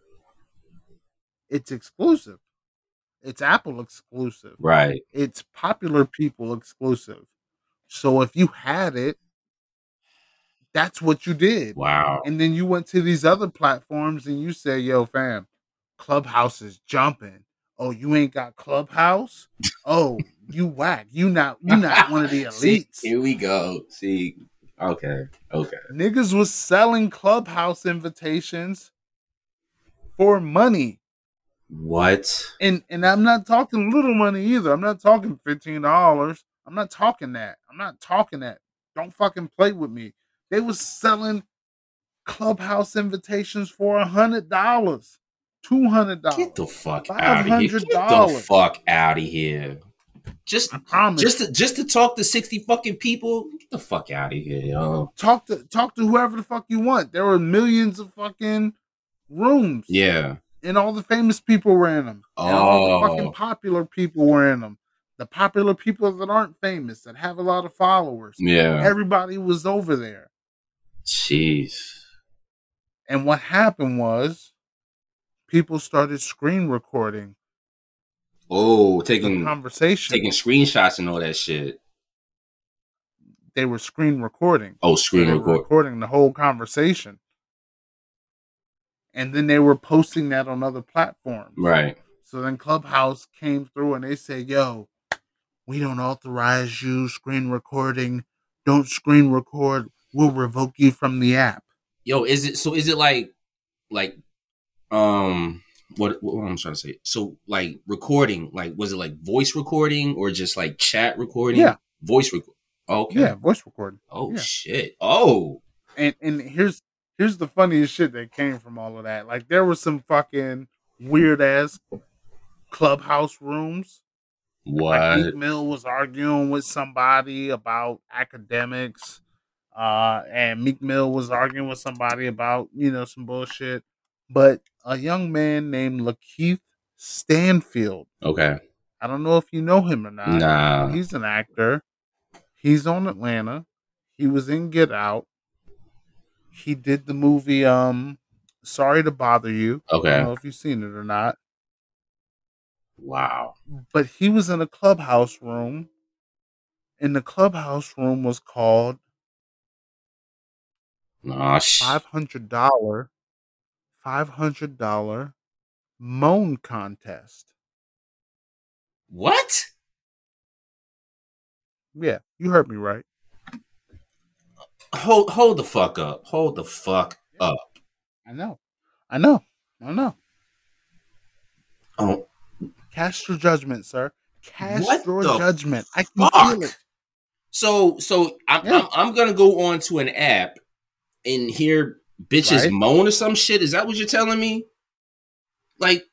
it's exclusive. It's Apple exclusive. Right. It's popular people exclusive. So if you had it, that's what you did. Wow. And then you went to these other platforms and you said, "Yo, fam, Clubhouse is jumping. Oh, you ain't got Clubhouse? Oh, you whack. You not you not one of the See, elites." here we go. See, okay, okay. Niggas was selling clubhouse invitations for money. What? And and I'm not talking little money either. I'm not talking fifteen dollars. I'm not talking that. I'm not talking that. Don't fucking play with me. They was selling clubhouse invitations for a hundred dollars, two hundred dollars. Get the fuck out of here. Get the fuck out of here. Just just to just to talk to 60 fucking people. Get the fuck out of here, yo. talk to talk to whoever the fuck you want. There were millions of fucking rooms. Yeah. and all the famous people were in them. And all the Oh. fucking popular people were in them. The popular people that aren't famous, that have a lot of followers. Yeah. Everybody was over there. Jeez. And what happened was people started screen recording Oh, taking conversation. taking screenshots and all that shit. they were screen recording. Oh, screen record. recording the whole conversation. And then they were posting that on other platforms. Right. So then Clubhouse came through and they said, yo, we don't authorize you screen recording. Don't screen record. We'll revoke you from the app. Yo, is it so is it like like um what what I'm trying to say? So like recording, like was it like voice recording or just like chat recording? Yeah. Voice record. Okay. Yeah, voice recording. Oh yeah. shit. Oh. And and here's here's the funniest shit that came from all of that. Like there was some fucking weird ass clubhouse rooms. Like What? Meek Mill was arguing with somebody about academics. Uh, and Meek Mill was arguing with somebody about, you know, some bullshit. But a young man named Lakeith Stanfield, Okay. I don't know if you know him or not. Nah. He's an actor. He's on Atlanta. He was in Get Out. He did the movie um Sorry to Bother You. Okay. I don't know if you've seen it or not. Wow. but he was in a clubhouse room and the clubhouse room was called Nah. $500 $500 moan contest what? yeah you heard me right Hold hold the fuck up. Hold the fuck up. i know i know i know Oh. Cast your judgment sir cast What your judgment i can fuck? feel it So so I'm, Yeah. I'm I'm gonna go on to an app and hear bitches Right. moan or some shit. Is that what you're telling me? Like,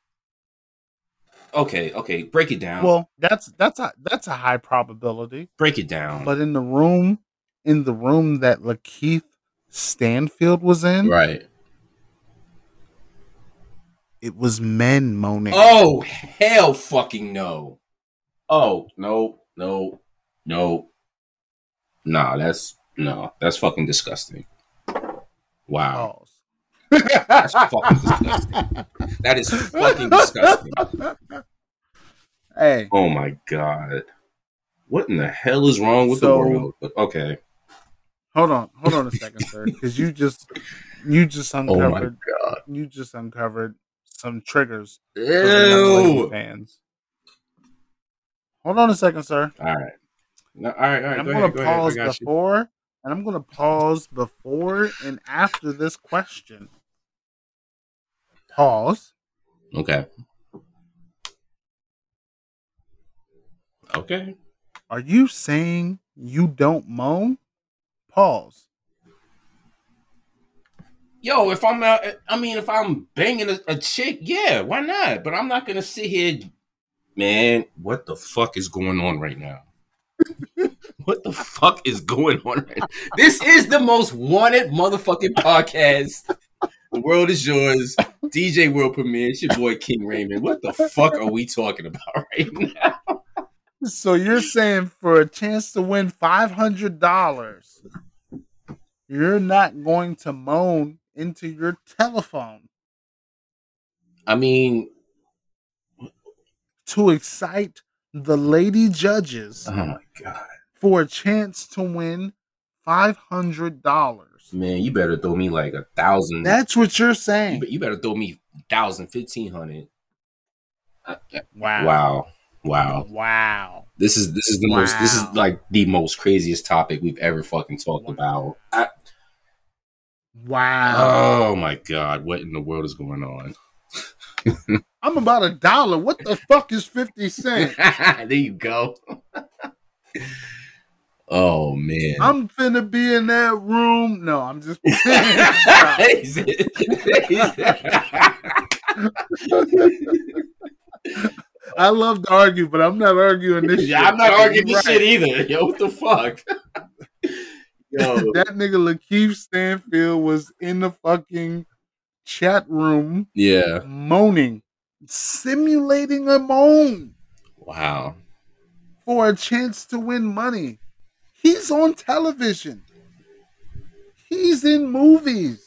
okay, okay, break it down. well that's that's a that's a high probability break it down. but in the room in the room that lakeith stanfield was in right. It was men moaning Oh hell, fucking no. Oh no, no, no. Nah, that's no, that's fucking disgusting. Wow, Pause. that's fucking disgusting. That is fucking disgusting. Hey, Oh my god. What in the hell is wrong with So- the world? But okay. hold on, hold on a second, sir, because you just you just Oh my uncovered god. you just uncovered some triggers for the young lady Ew. fans. Hold on a second, sir. All right. No, all right, all right. I'm Go gonna ahead, go ahead. Pause you. before, and I'm gonna pause before and after this question. Pause. Okay. Okay. Are you saying you don't moan? Pause. Yo, if I'm out, I mean, if I'm banging a, a chick, yeah, why not? But I'm not gonna sit here, man. What the fuck is going on right now? What the fuck is going on right? This is the most wanted motherfucking podcast. The world is yours. DJ World Premiere. It's your boy King Raymond. What the fuck are we talking about right now? So you're saying for a chance to win five hundred dollars, you're not going to moan into your telephone I mean, to excite the lady judges oh my god, for a chance to win five hundred dollars. man, you better throw me like a thousand. That's what you're saying. be- you better throw me thousand, fifteen hundred. Wow. Wow, wow. Wow. This is this is the most this is like the most craziest topic we've ever fucking talked Wow. about. I, Wow. oh my god, what in the world is going on? I'm about a dollar. What the fuck is 50 cents? there you go. oh man. I'm finna be in that room. No, I'm just I love to argue, but I'm not arguing this yeah, shit. I'm not arguing this right. shit either. Yo, what the fuck? That nigga Lakeith Stanfield was in the fucking chat room yeah. moaning, simulating a moan Wow. for a chance to win money. He's on television. He's in movies.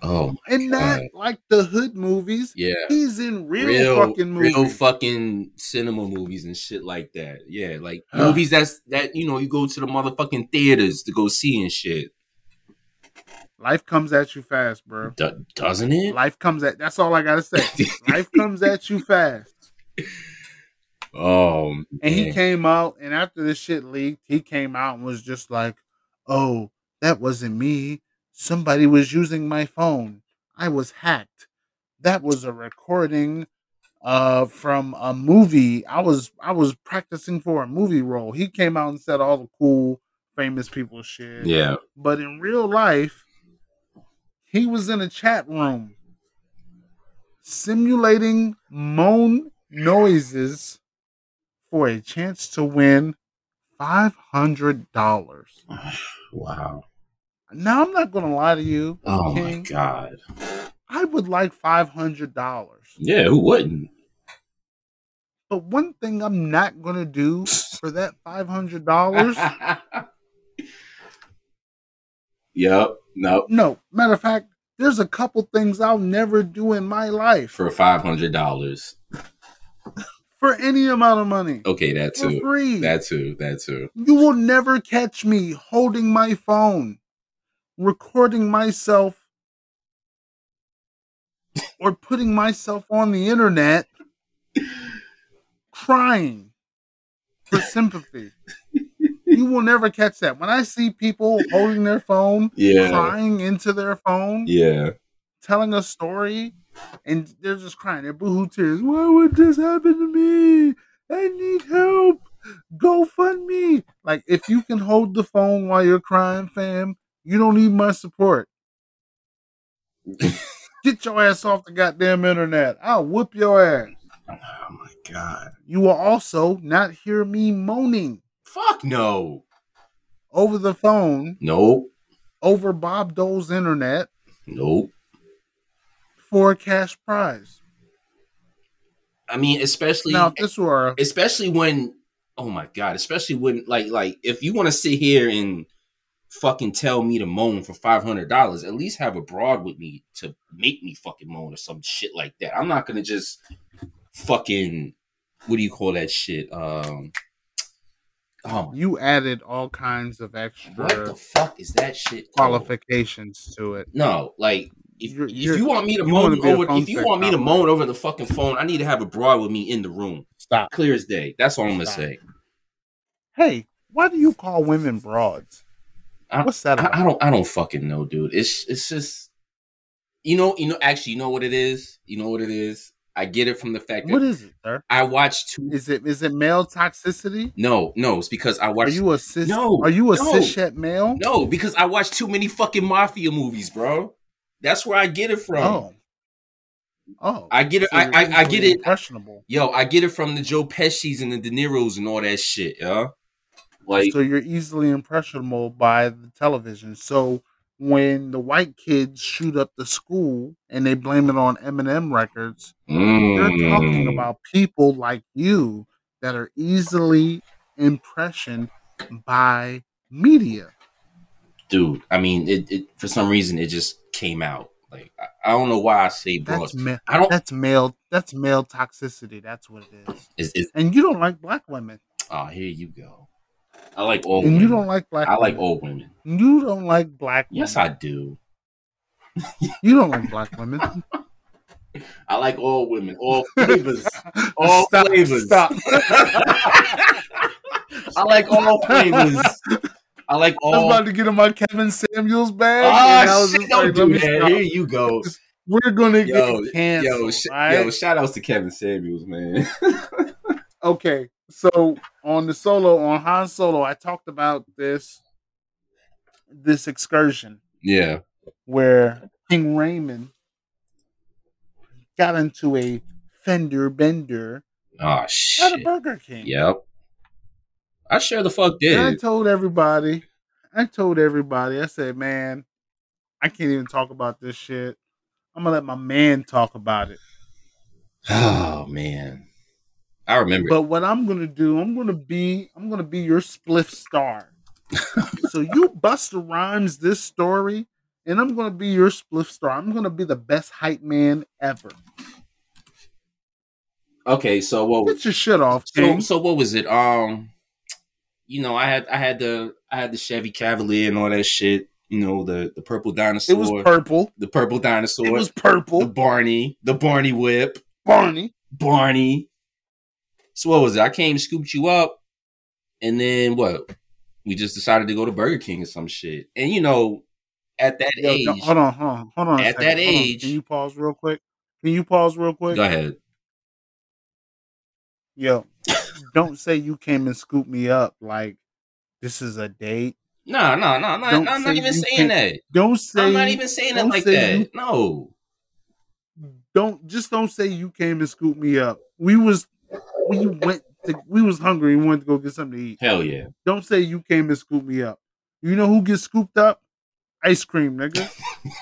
Oh And not like the hood movies. yeah. He's in real, Real, fucking movies. real fucking cinema movies and shit like that. Yeah, like movies that's that you know you go to the motherfucking theaters to go see and shit. Life comes at you fast, bro. Do- doesn't it? Life comes at that's all I gotta say. Life comes at you fast. Oh, And he came out, and after this shit leaked, he came out and was just like, "Oh, that wasn't me. Somebody was using my phone. I was hacked. That was a recording uh from a movie. I was I was practicing for a movie role." He came out and said all the cool famous people shit. yeah. But in real life, he was in a chat room simulating moan noises for a chance to win $500. Wow. Now, I'm not going to lie to you, Oh my god. I would like $500. Yeah, who wouldn't? But one thing I'm not going to do for that $500, yep. Nope. no, matter of fact, there's a couple things I'll never do in my life For five hundred dollars. for any amount of money. Okay, that For too. free. That too. That too. You will never catch me holding my phone, recording myself, or putting myself on the internet crying for sympathy. You will never catch that. When I see people holding their phone, Yeah. crying into their phone, Yeah. telling a story, and they're just crying. They're boohoo tears. Why would this happen to me? I need help. GoFundMe. Like, if you can hold the phone while you're crying, fam, you don't need my support. Get your ass off the goddamn internet. I'll whoop your ass. Oh my god. You will also not hear me moaning Fuck no. over the phone Nope. over Bob Dole's internet Nope. for a cash prize. I mean, especially Now, if this were especially when oh my god, especially when like like if you want to sit here and fucking tell me to moan for five hundred dollars, at least have a broad with me to make me fucking moan or some shit like that. I'm not gonna just fucking what do you call that shit? Um oh you added all kinds of extra what extra the fuck is that shit called? qualifications to it. No, like if, You're- you're- you want me to you wanna moan over if you want me to moan over the fucking phone, I need to have a broad with me in the room. Stop. Clear as day. That's all I'm gonna Stop. say. Hey, why do you call women broads? I- What's that? I, I don't I don't fucking know, dude. It's it's just you know, you know actually you know what it is? You know what it is? I get it from the fact that what is it, sir? I watched two Is it is it male toxicity? No, no, it's because I watched. Are you a cis? No, Are you a no. cishet male? No, because I watched too many fucking mafia movies, bro. That's where I get it from. Oh. Oh. I get it So I, I, I get it Impressionable. Yo, I get it from the Joe Pesci's and the De Niro's and all that shit, yo. Like, so you're easily impressionable by the television. So when the white kids shoot up the school and they blame it on Eminem records, they're talking mm, about people like you that are easily impressioned by media. dude. I mean, it, it for some reason it just came out. Like, I, I don't know why I say That's bros. ma- I don't. that's male that's male toxicity. That's what it is. Is, is, And you don't like black women. oh, here you go. I like all. And women. you don't like black I like women. all women. You don't like black Women. Yes. I do. You don't like black women. I like all women, all flavors, all Stop, flavors. Stop. I like all flavors. I like all. I was all. about to get in my Kevin Samuels bag. Oh shit! Don't like, do that. stop. Here you go. We're gonna Yo, get canceled. Yo, sh- right? yo, shout outs to Kevin Samuels, man. okay, so on the solo on Han Solo, I talked about this this excursion yeah. where King Raymond got into a fender bender Oh at a. Burger King. Yep. I sure the fuck And I told everybody, I told everybody, I said, man, I can't even talk about this shit. I'm gonna let my man talk about it. Oh man. I remember. But what I'm gonna do, I'm gonna be, I'm gonna be your spliff star. so you Busta Rhymes this story, and I'm gonna be your spliff star. I'm gonna be the best hype man ever. okay, so what? Get your shit off, So so what was it? Um, you know, I had I had the I had the Chevy Cavalier and all that shit. You know, the the purple dinosaur. It was purple. the purple dinosaur. It was purple. the. Barney, the Barney whip, Barney. Barney. So what was it? I came, scooped you up, and then what? We just decided to go to Burger King or some shit. And you know, at that Yo, age, no, hold on, hold on, hold on. At that hold on. age- can you pause real quick? Can you pause real quick? go ahead. Yo, don't say you came and scooped me up like this is a date. No, no, no, no. I'm not even saying that. Don't say I'm not even saying it like that. you- no. don't just don't say you came and scooped me up. We was we went to, we was hungry and wanted to go get something to eat. Hell yeah. Don't say you came and scooped me up. You know who gets scooped up? Ice cream, nigga.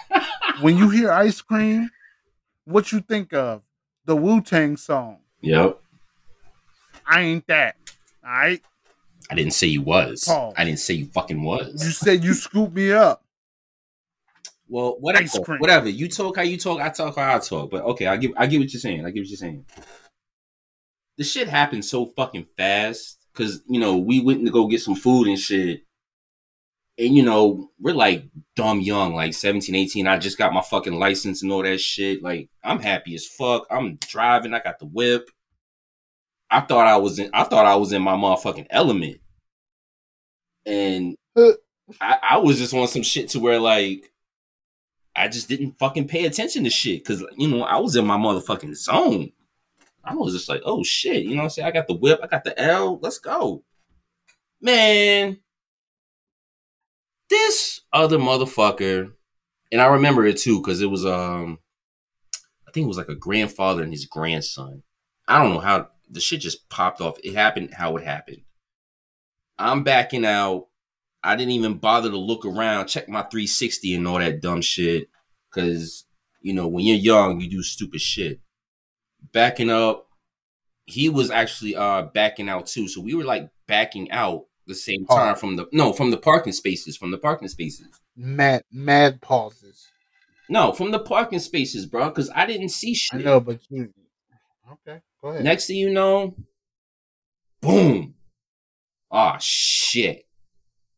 when you hear ice cream, what you think of? The Wu Tang song. Yep. I ain't that. All right. I didn't say you was. Pause. I didn't say you fucking was. You said you scooped me up. Well, whatever. Ice cream. Whatever. You talk how you talk. I talk how I talk. But okay, I give. I get what you're saying. I get what you're saying. The shit happened so fucking fast because you know we went to go get some food and shit, and you know we're like dumb young, like 17, 18. I just got my fucking license and all that shit. Like I'm happy as fuck. I'm driving. I got the whip. I thought I was in. I thought I was in my motherfucking element, and Uh. I, I was just on some shit to where like I just didn't fucking pay attention to shit because you know I was in my motherfucking zone. I was just like, oh shit, you know what I'm saying? I got the whip, I got the L, let's go. Man, this other motherfucker, and I remember it too, because it was um I think it was like a grandfather and his grandson. I don't know how the shit just popped off. It happened how it happened. I'm backing out. I didn't even bother to look around, check my 360 and all that dumb shit. Cause, you know, when you're young, you do stupid shit. Backing up, he was actually uh backing out too. So we were like backing out the same time Park. from the no, from the parking spaces, from the parking spaces. Mad mad pauses. No, from the parking spaces, bro, because I didn't see shit. I know, but you okay. Go ahead. Next thing you know, boom. Oh shit.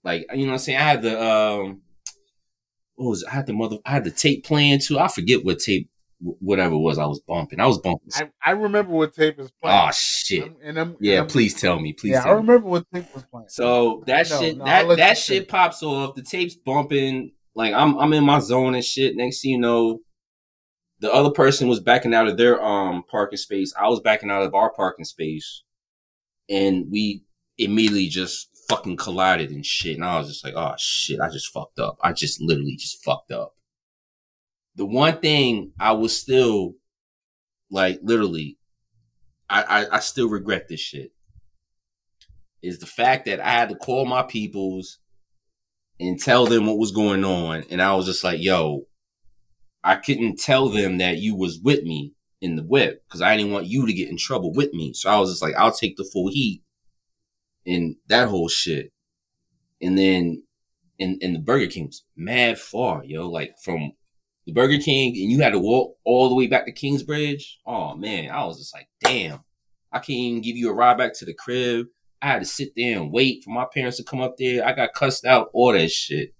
Like, you know what I'm saying? I had the um what was it? I had the mother I had the tape playing too. I forget what tape whatever it was I was bumping. I was bumping. I, I remember what tape is playing. Oh shit. I'm- and I'm, Yeah, and I'm- please tell me. Please yeah, I tell me. remember what tape was playing. So that No, shit no, that that shit pops off. The tape's bumping. Like I'm I'm in my zone and shit. Next thing you know, the other person was backing out of their um parking space. I was backing out of our parking space, and we immediately just fucking collided and shit. And I was just like, oh shit, I just fucked up. I just literally just fucked up. The one thing I was still like literally, I I, I still regret this shit. is the fact that I had to call my peoples and tell them what was going on. And I was just like, yo, I couldn't tell them that you was with me in the whip because I didn't want you to get in trouble with me. So I was just like, I'll take the full heat and that whole shit. And then and, and the Burger King was mad far, yo. Like from the Burger King and you had to walk all the way back to Kingsbridge. Oh man, I was just like, damn. I can't even give you a ride back to the crib. I had to sit there and wait for my parents to come up there. I got cussed out, all that shit.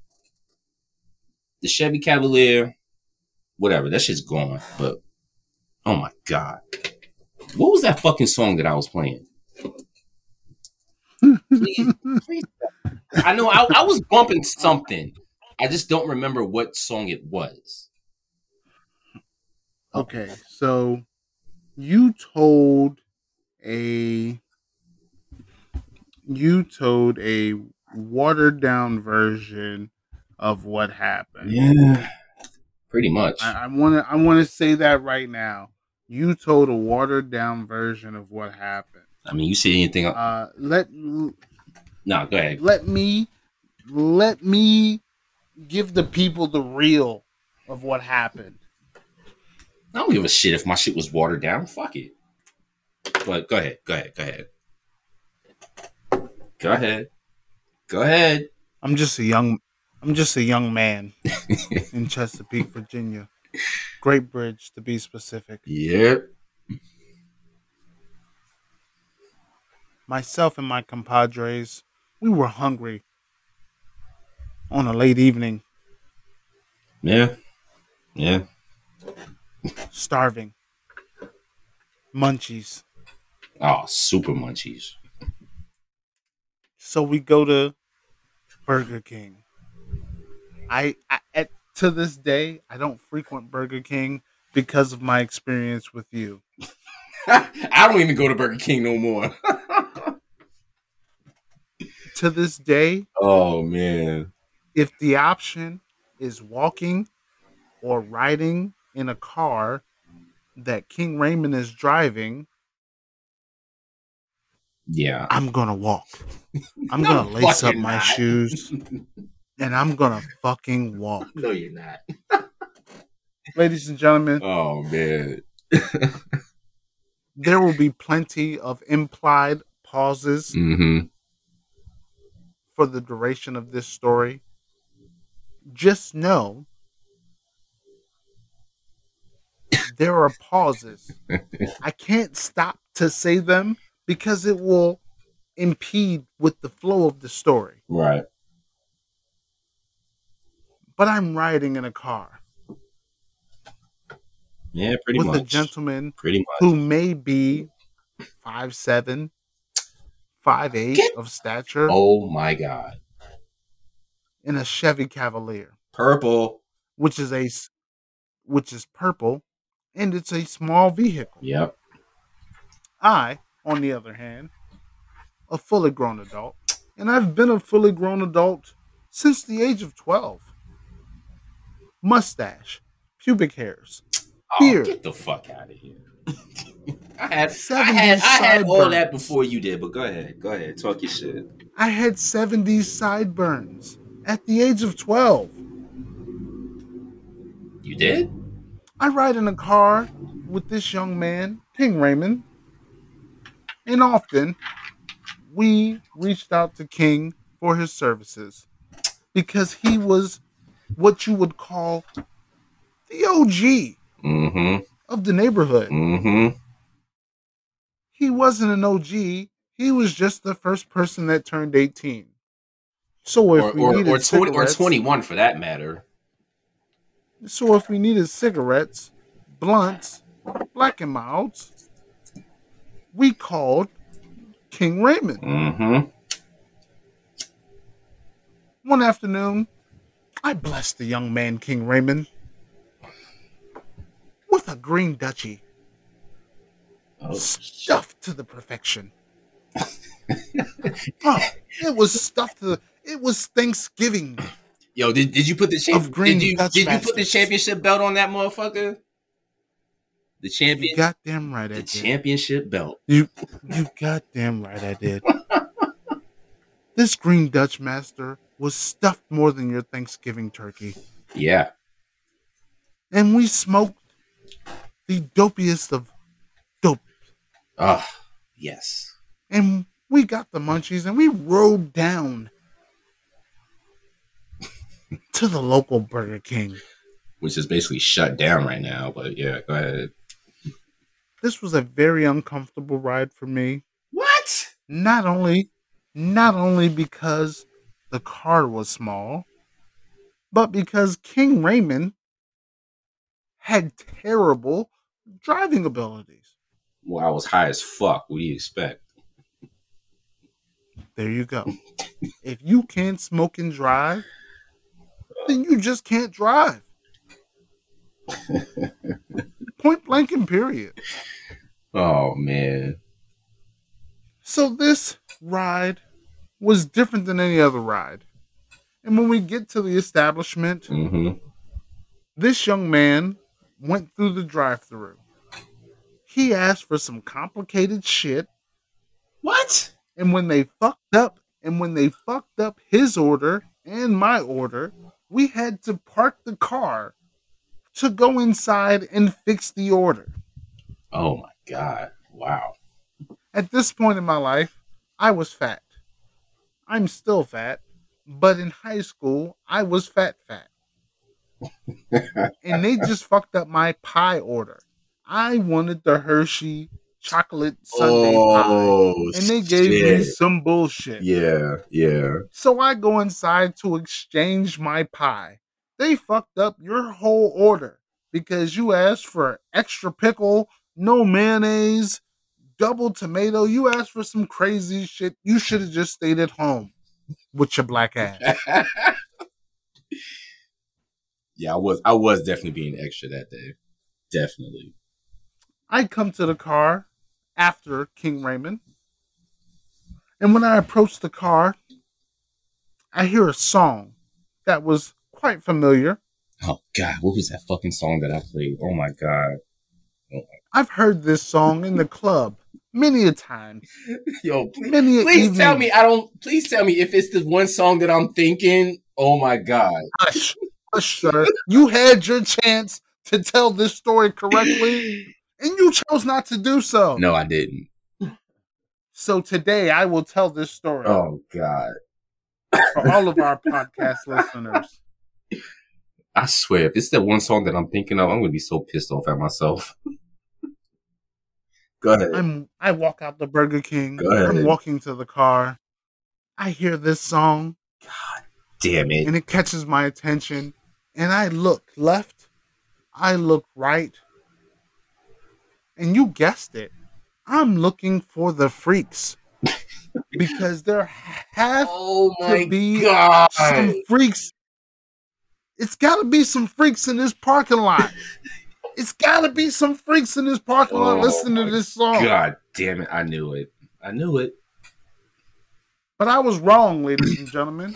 The Chevy Cavalier, whatever, that shit's gone. But oh my god, what was that fucking song that I was playing? please, please. I know I, I was bumping something. I just don't remember what song it was. Okay, so you told a you told a watered down version of what happened. Yeah, pretty much. I want to I want to say that right now. You told a watered down version of what happened. I mean, you see anything? Uh, let no, go ahead. Let me let me give the people the real of what happened. I don't give a shit if my shit was watered down. Fuck it. But go ahead. Go ahead. Go ahead. Go ahead. Go ahead. I'm just a young I'm just a young man in Chesapeake, Virginia. Great Bridge to be specific. Yep. Myself and my compadres, we were hungry on a late evening. Yeah. Yeah. Starving. Munchies. Oh, super munchies. So we go to Burger King. I, I at to this day I don't frequent Burger King because of my experience with you. I don't even go to Burger King no more. to this day, oh man. If the option is walking or riding in a car that King Raymond is driving, yeah, I'm gonna walk. I'm no, gonna lace up my not. shoes and I'm gonna fucking walk. No, you're not. Ladies and gentlemen. Oh man. there will be plenty of implied pauses mm-hmm. for the duration of this story. Just know there are pauses. I can't stop to say them because it will impede with the flow of the story. Right. But I'm riding in a car. Yeah, pretty with much. With a gentleman pretty much. who may be five seven, five eight Get... of stature. Oh my god. In a Chevy Cavalier. Purple. Which is a which is purple and it's a small vehicle. Yep. I, on the other hand, a fully grown adult, and I've been a fully grown adult since the age of 12. Mustache, pubic hairs, oh, beard. Get the fuck out of here. I had, I had, I had all that before you did, but go ahead. Go ahead. Talk your shit. I had 70s sideburns at the age of 12. You did? I ride in a car with this young man, King Raymond, and often we reached out to King for his services because he was what you would call the OG mm-hmm. of the neighborhood. Mm-hmm. He wasn't an OG. He was just the first person that turned 18. So if or, we or, needed or, 20, or 21 for that matter. So if we needed cigarettes, blunts, black and milds, we called King Raymond. Mm-hmm. One afternoon, I blessed the young man, King Raymond, with a green duchy oh, stuffed to the perfection. oh, it was stuffed to the, it was Thanksgiving. Yo, did, did you put the champ- did you did you put the championship belt on that motherfucker? The champion. You goddamn right. I the did. championship belt. You you goddamn right. I did. This Green Dutch Master was stuffed more than your Thanksgiving turkey. Yeah. And we smoked the dopiest of dope. Oh, yes. And we got the munchies and we rode down to the local Burger King. Which is basically shut down right now, but yeah, go ahead. This was a very uncomfortable ride for me. What? Not only not only because the car was small, but because King Raymond had terrible driving abilities. Well, I was high as fuck. What do you expect? There you go. if you can't smoke and drive, then you just can't drive. Point blank and period. Oh man. So this ride was different than any other ride. And when we get to the establishment, Mm-hmm. this young man went through the drive-through. He asked for some complicated shit, What? and when they fucked up, and when they fucked up his order and my order, we had to park the car to go inside and fix the order. Oh my god. Wow. At this point in my life, I was fat. I'm still fat, but in high school, I was fat fat. and they just fucked up my pie order. I wanted the Hershey chocolate sundae oh, pie, and they gave me Oh, shit. some bullshit. Yeah, yeah. So I go inside to exchange my pie. They fucked up your whole order because you asked for extra pickle, no mayonnaise, double tomato. You asked for some crazy shit. You should have just stayed at home with your black ass. yeah, I was I was definitely being extra that day. Definitely. I come to the car after King Raymond. And when I approach the car, I hear a song that was quite familiar. Oh god, what was that fucking song that I played? Oh my god. I've heard this song in the club many a time. Yo, please, Many please tell me I don't please tell me if it's the one song that I'm thinking. Oh my god. Hush, hush, sir. You had your chance to tell this story correctly, and you chose not to do so. No, I didn't. So today I will tell this story Oh god. for all of our podcast listeners. I swear, if it's the one song that I'm thinking of, I'm gonna be so pissed off at myself. Go ahead. I'm I walk out the Burger King. Go ahead. I'm walking to the car. I hear this song God Damn it. and it catches my attention. And I look left, I look right. And you guessed it. I'm looking for the freaks. because there have Oh my be god. some freaks. It's got to be some freaks in this parking lot. it's got to be some freaks in this parking lot Oh listening to this song. God damn it. I knew it. I knew it. But I was wrong, ladies and gentlemen.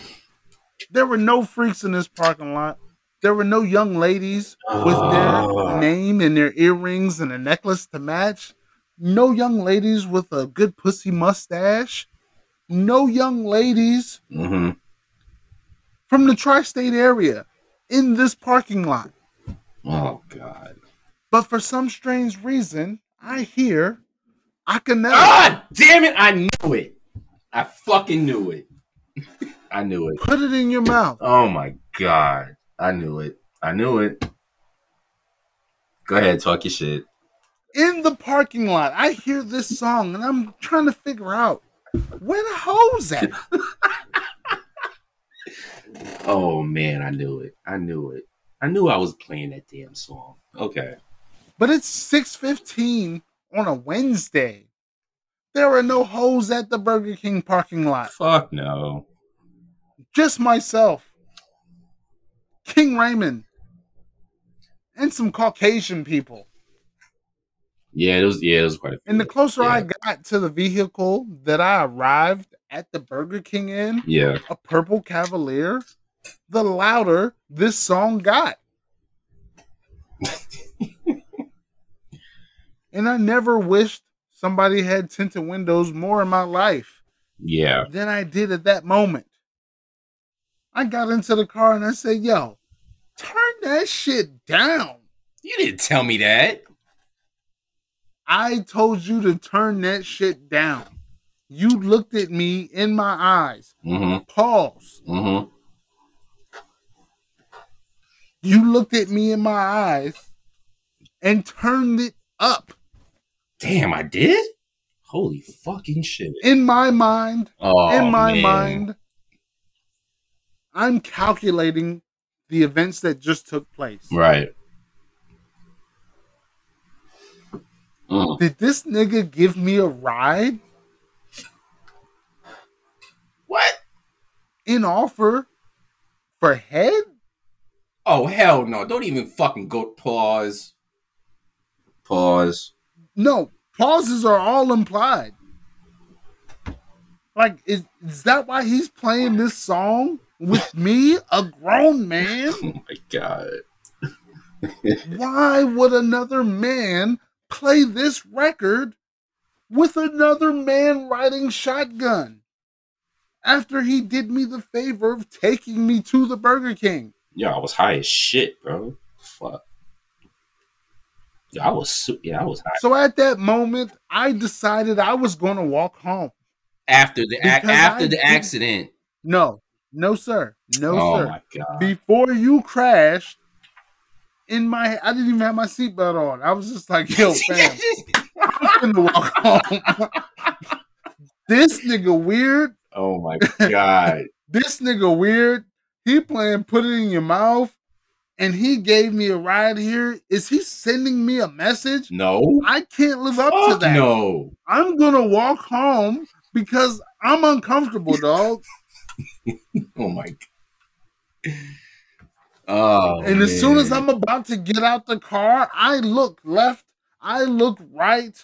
There were no freaks in this parking lot. There were no young ladies with their name and their earrings and a necklace to match. No young ladies with a good pussy mustache. No young ladies Mm-hmm. from the tri state area in this parking lot. Oh god. But for some strange reason, I hear Akinyele. God damn it. I knew it. I fucking knew it. I knew it. Put it in your mouth. Oh my god. I knew it. I knew it. Go ahead, talk your shit. in the parking lot. I hear this song and I'm trying to figure out where the hoes at. Oh man, I knew it. I knew it. I knew I was playing that damn song. Okay. But it's 6:15 on a Wednesday. There are no hoes at the Burger King parking lot. Fuck no. Just myself, King Raymond, and some Caucasian people. Yeah, it was yeah, it was quite a few. And the closer I got to the vehicle that I arrived at the Burger King in, Yeah. a purple Cavalier, the louder this song got. and I never wished somebody had tinted windows more in my life. Yeah. than I did at that moment. I got into the car and I said, yo, turn that shit down. You didn't tell me that. I told you to turn that shit down. You looked at me in my eyes. Mm-hmm. Pause. Mm-hmm. You looked at me in my eyes and turned it up. Damn, I did? Holy fucking shit. In my mind, Oh, in my man. mind, I'm calculating the events that just took place. Right. Mm. Did this nigga give me a ride What? in offer for head? Oh hell no! Don't even fucking go. Pause. Pause. No, pauses are all implied. Like, is, is that why he's playing this song with me, a grown man? Oh my god. Why would another man play this record with another man riding shotgun after he did me the favor of taking me to the Burger King? Yo, I was high as shit, bro. Fuck. Yeah, I was. Yeah, I was high So at that moment, I decided I was going to walk home. after the ac- after I the did- accident. No, no, sir. No, oh sir. Before you crashed, in my, I didn't even have my seatbelt on. I was just like, yo, fam, I'm gonna walk home. this nigga weird. oh my god. This nigga weird. He playing put it in your mouth, and he gave me a ride here. Is he sending me a message? No. I can't live up to that. no. I'm gonna walk home because I'm uncomfortable, dog. Oh my. god. Oh. and as soon as. I'm about to get out the car, I look left, I look right,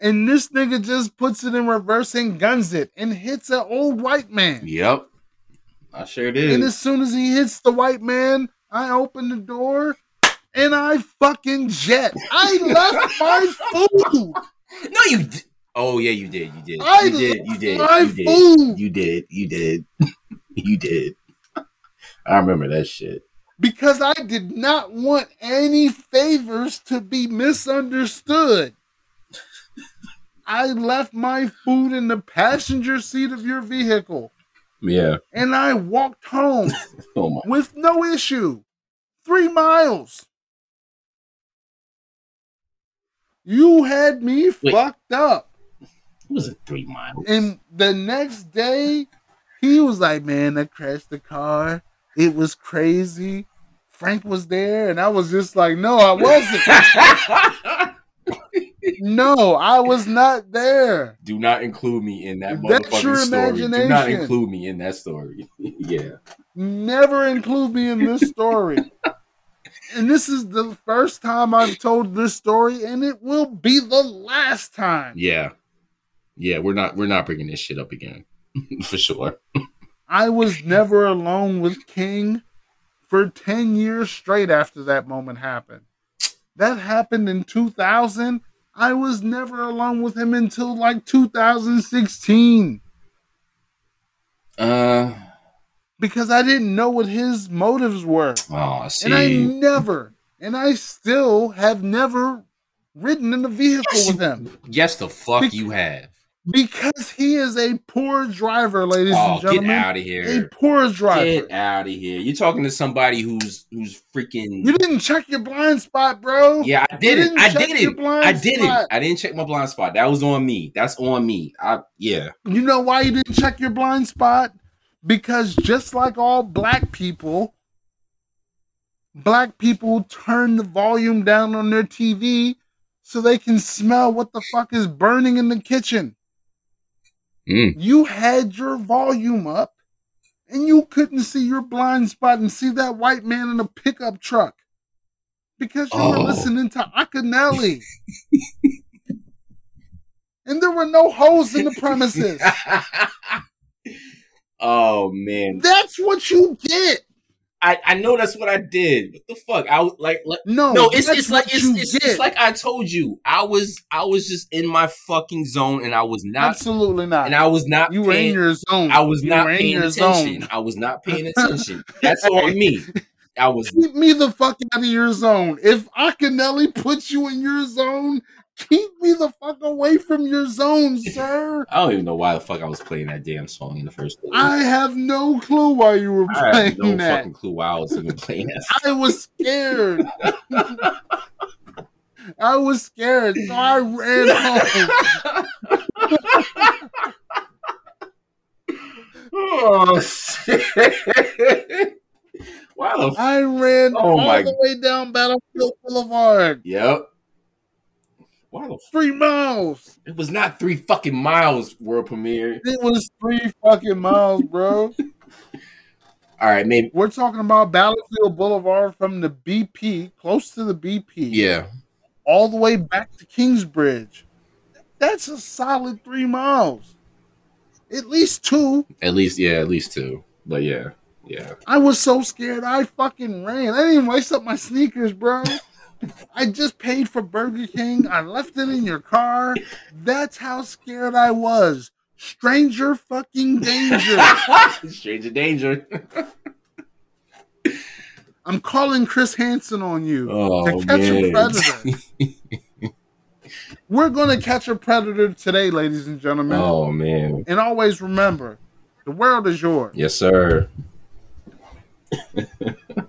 and this nigga just puts it in reverse and guns it and hits an old white man. Yep. I sure did. And as soon as he hits the white man, I open the door and I fucking jet. I left my food. No, you. Oh yeah, you did. You did. I you did. You did. You did. food. You did. You did. you did. I remember that shit. because I did not want any favors to be misunderstood. I left my food in the passenger seat of your vehicle Yeah. and I walked home Oh with no issue. Three miles. You had me Wait. fucked up. It was a three miles. And the next day, he was like, Man, I crashed the car. It was crazy. Frank was there, and I was just like, No, I wasn't. no, I was not there. Do not include me in that That's motherfucking your story. Do not include me in that story. yeah. Never include me in this story. and this is the first time I've told this story, and it will be the last time. Yeah. Yeah, we're not we're not bringing this shit up again. For sure. I was never alone with King for 10 years straight after that moment happened. That happened in 2000. I was never alone with him until like 2016 Uh because I didn't know what his motives were. oh see. And I never, and I still have never ridden in a vehicle Yes, with him yes the fuck Bec- you have. Because he is a poor driver, ladies Oh, and gentlemen. get out of here. A poor driver. Get out of here. You're talking to somebody who's who's freaking You didn't check your blind spot, bro. Yeah, I didn't. didn't I didn't. I didn't. spot. I didn't check my blind spot. That was on me. That's on me. I yeah. You know why you didn't check your blind spot? Because just like all black people, black people turn the volume down on their TV so they can smell what the fuck is burning in the kitchen. Mm. You had your volume up and you couldn't see your blind spot and see that white man in a pickup truck because you were Oh. listening to Akinyele. and there were no holes in the premises. oh man. That's what you get. I, I know that's what I did. What the fuck? I was like, like No, no, it's it's like it's, it's, it's like I told you. I was I was just in my fucking zone, and I was not, absolutely not. and I was not. you were in your zone. I was You not in paying your attention. zone. I was not paying attention. That's on me. I was. Keep me the fuck out of your zone. If Akinyele puts you in your zone, keep me the fuck away from your zone, sir. I don't even know why the fuck I was playing that damn song in the first place. I have no clue why you were I playing have no that. fucking clue why I was even playing that. I was scared. I was scared, so I ran home. oh shit! wow. I ran Oh all my- the way down Battlefield Boulevard. Yep. Why the? Three miles. it was not three fucking miles world premiere. It was three fucking miles, bro. All right, maybe. We're talking about Battlefield Boulevard from the BP, close to the BP, Yeah. all the way back to Kingsbridge. That's a solid three miles. At least two. At least, yeah, at least two. But yeah, yeah. I was so scared. I fucking ran. I didn't even waste up my sneakers, bro. I just paid for Burger King. I left it in your car. That's how scared I was. Stranger fucking danger. Stranger danger. I'm calling Chris Hansen on you Oh to catch a predator. We're going to catch a predator today, ladies and gentlemen. oh man. And always remember, the world is yours. Yes, sir.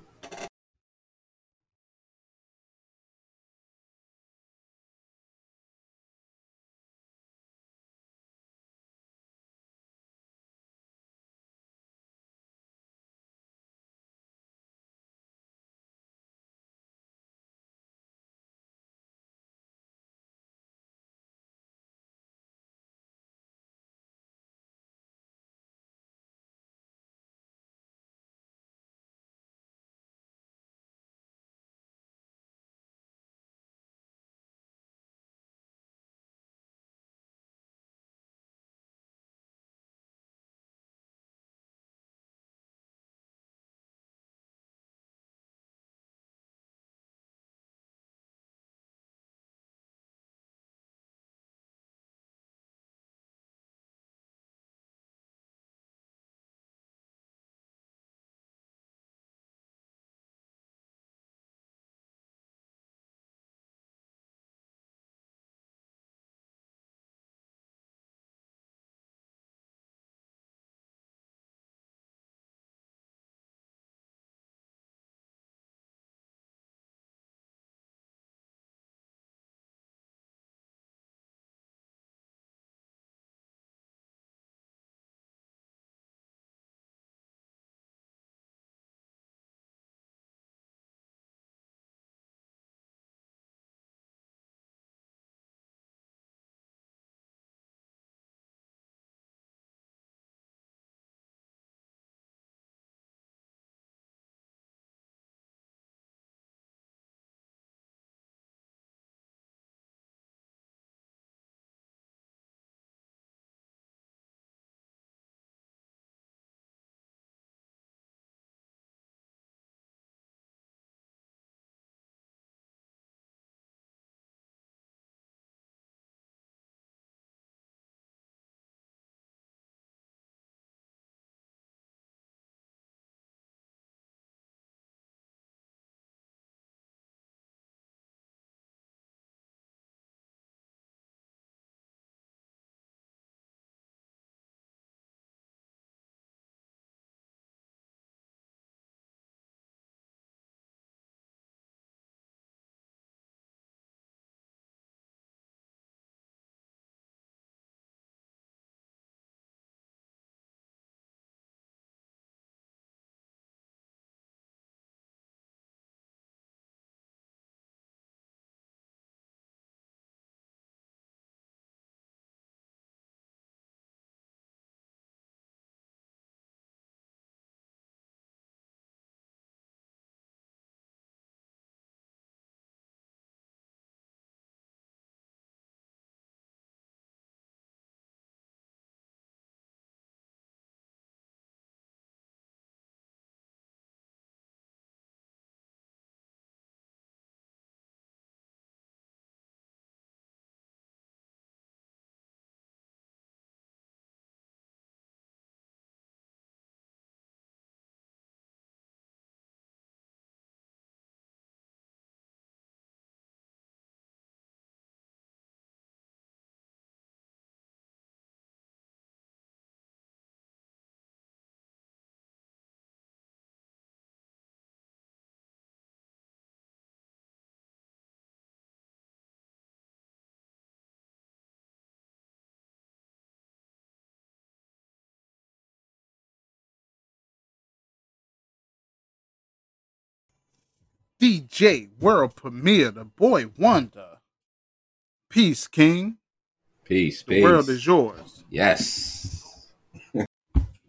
DJ World Premiere, the boy Wonder. Peace, King. Peace, The peace. world is yours. yes.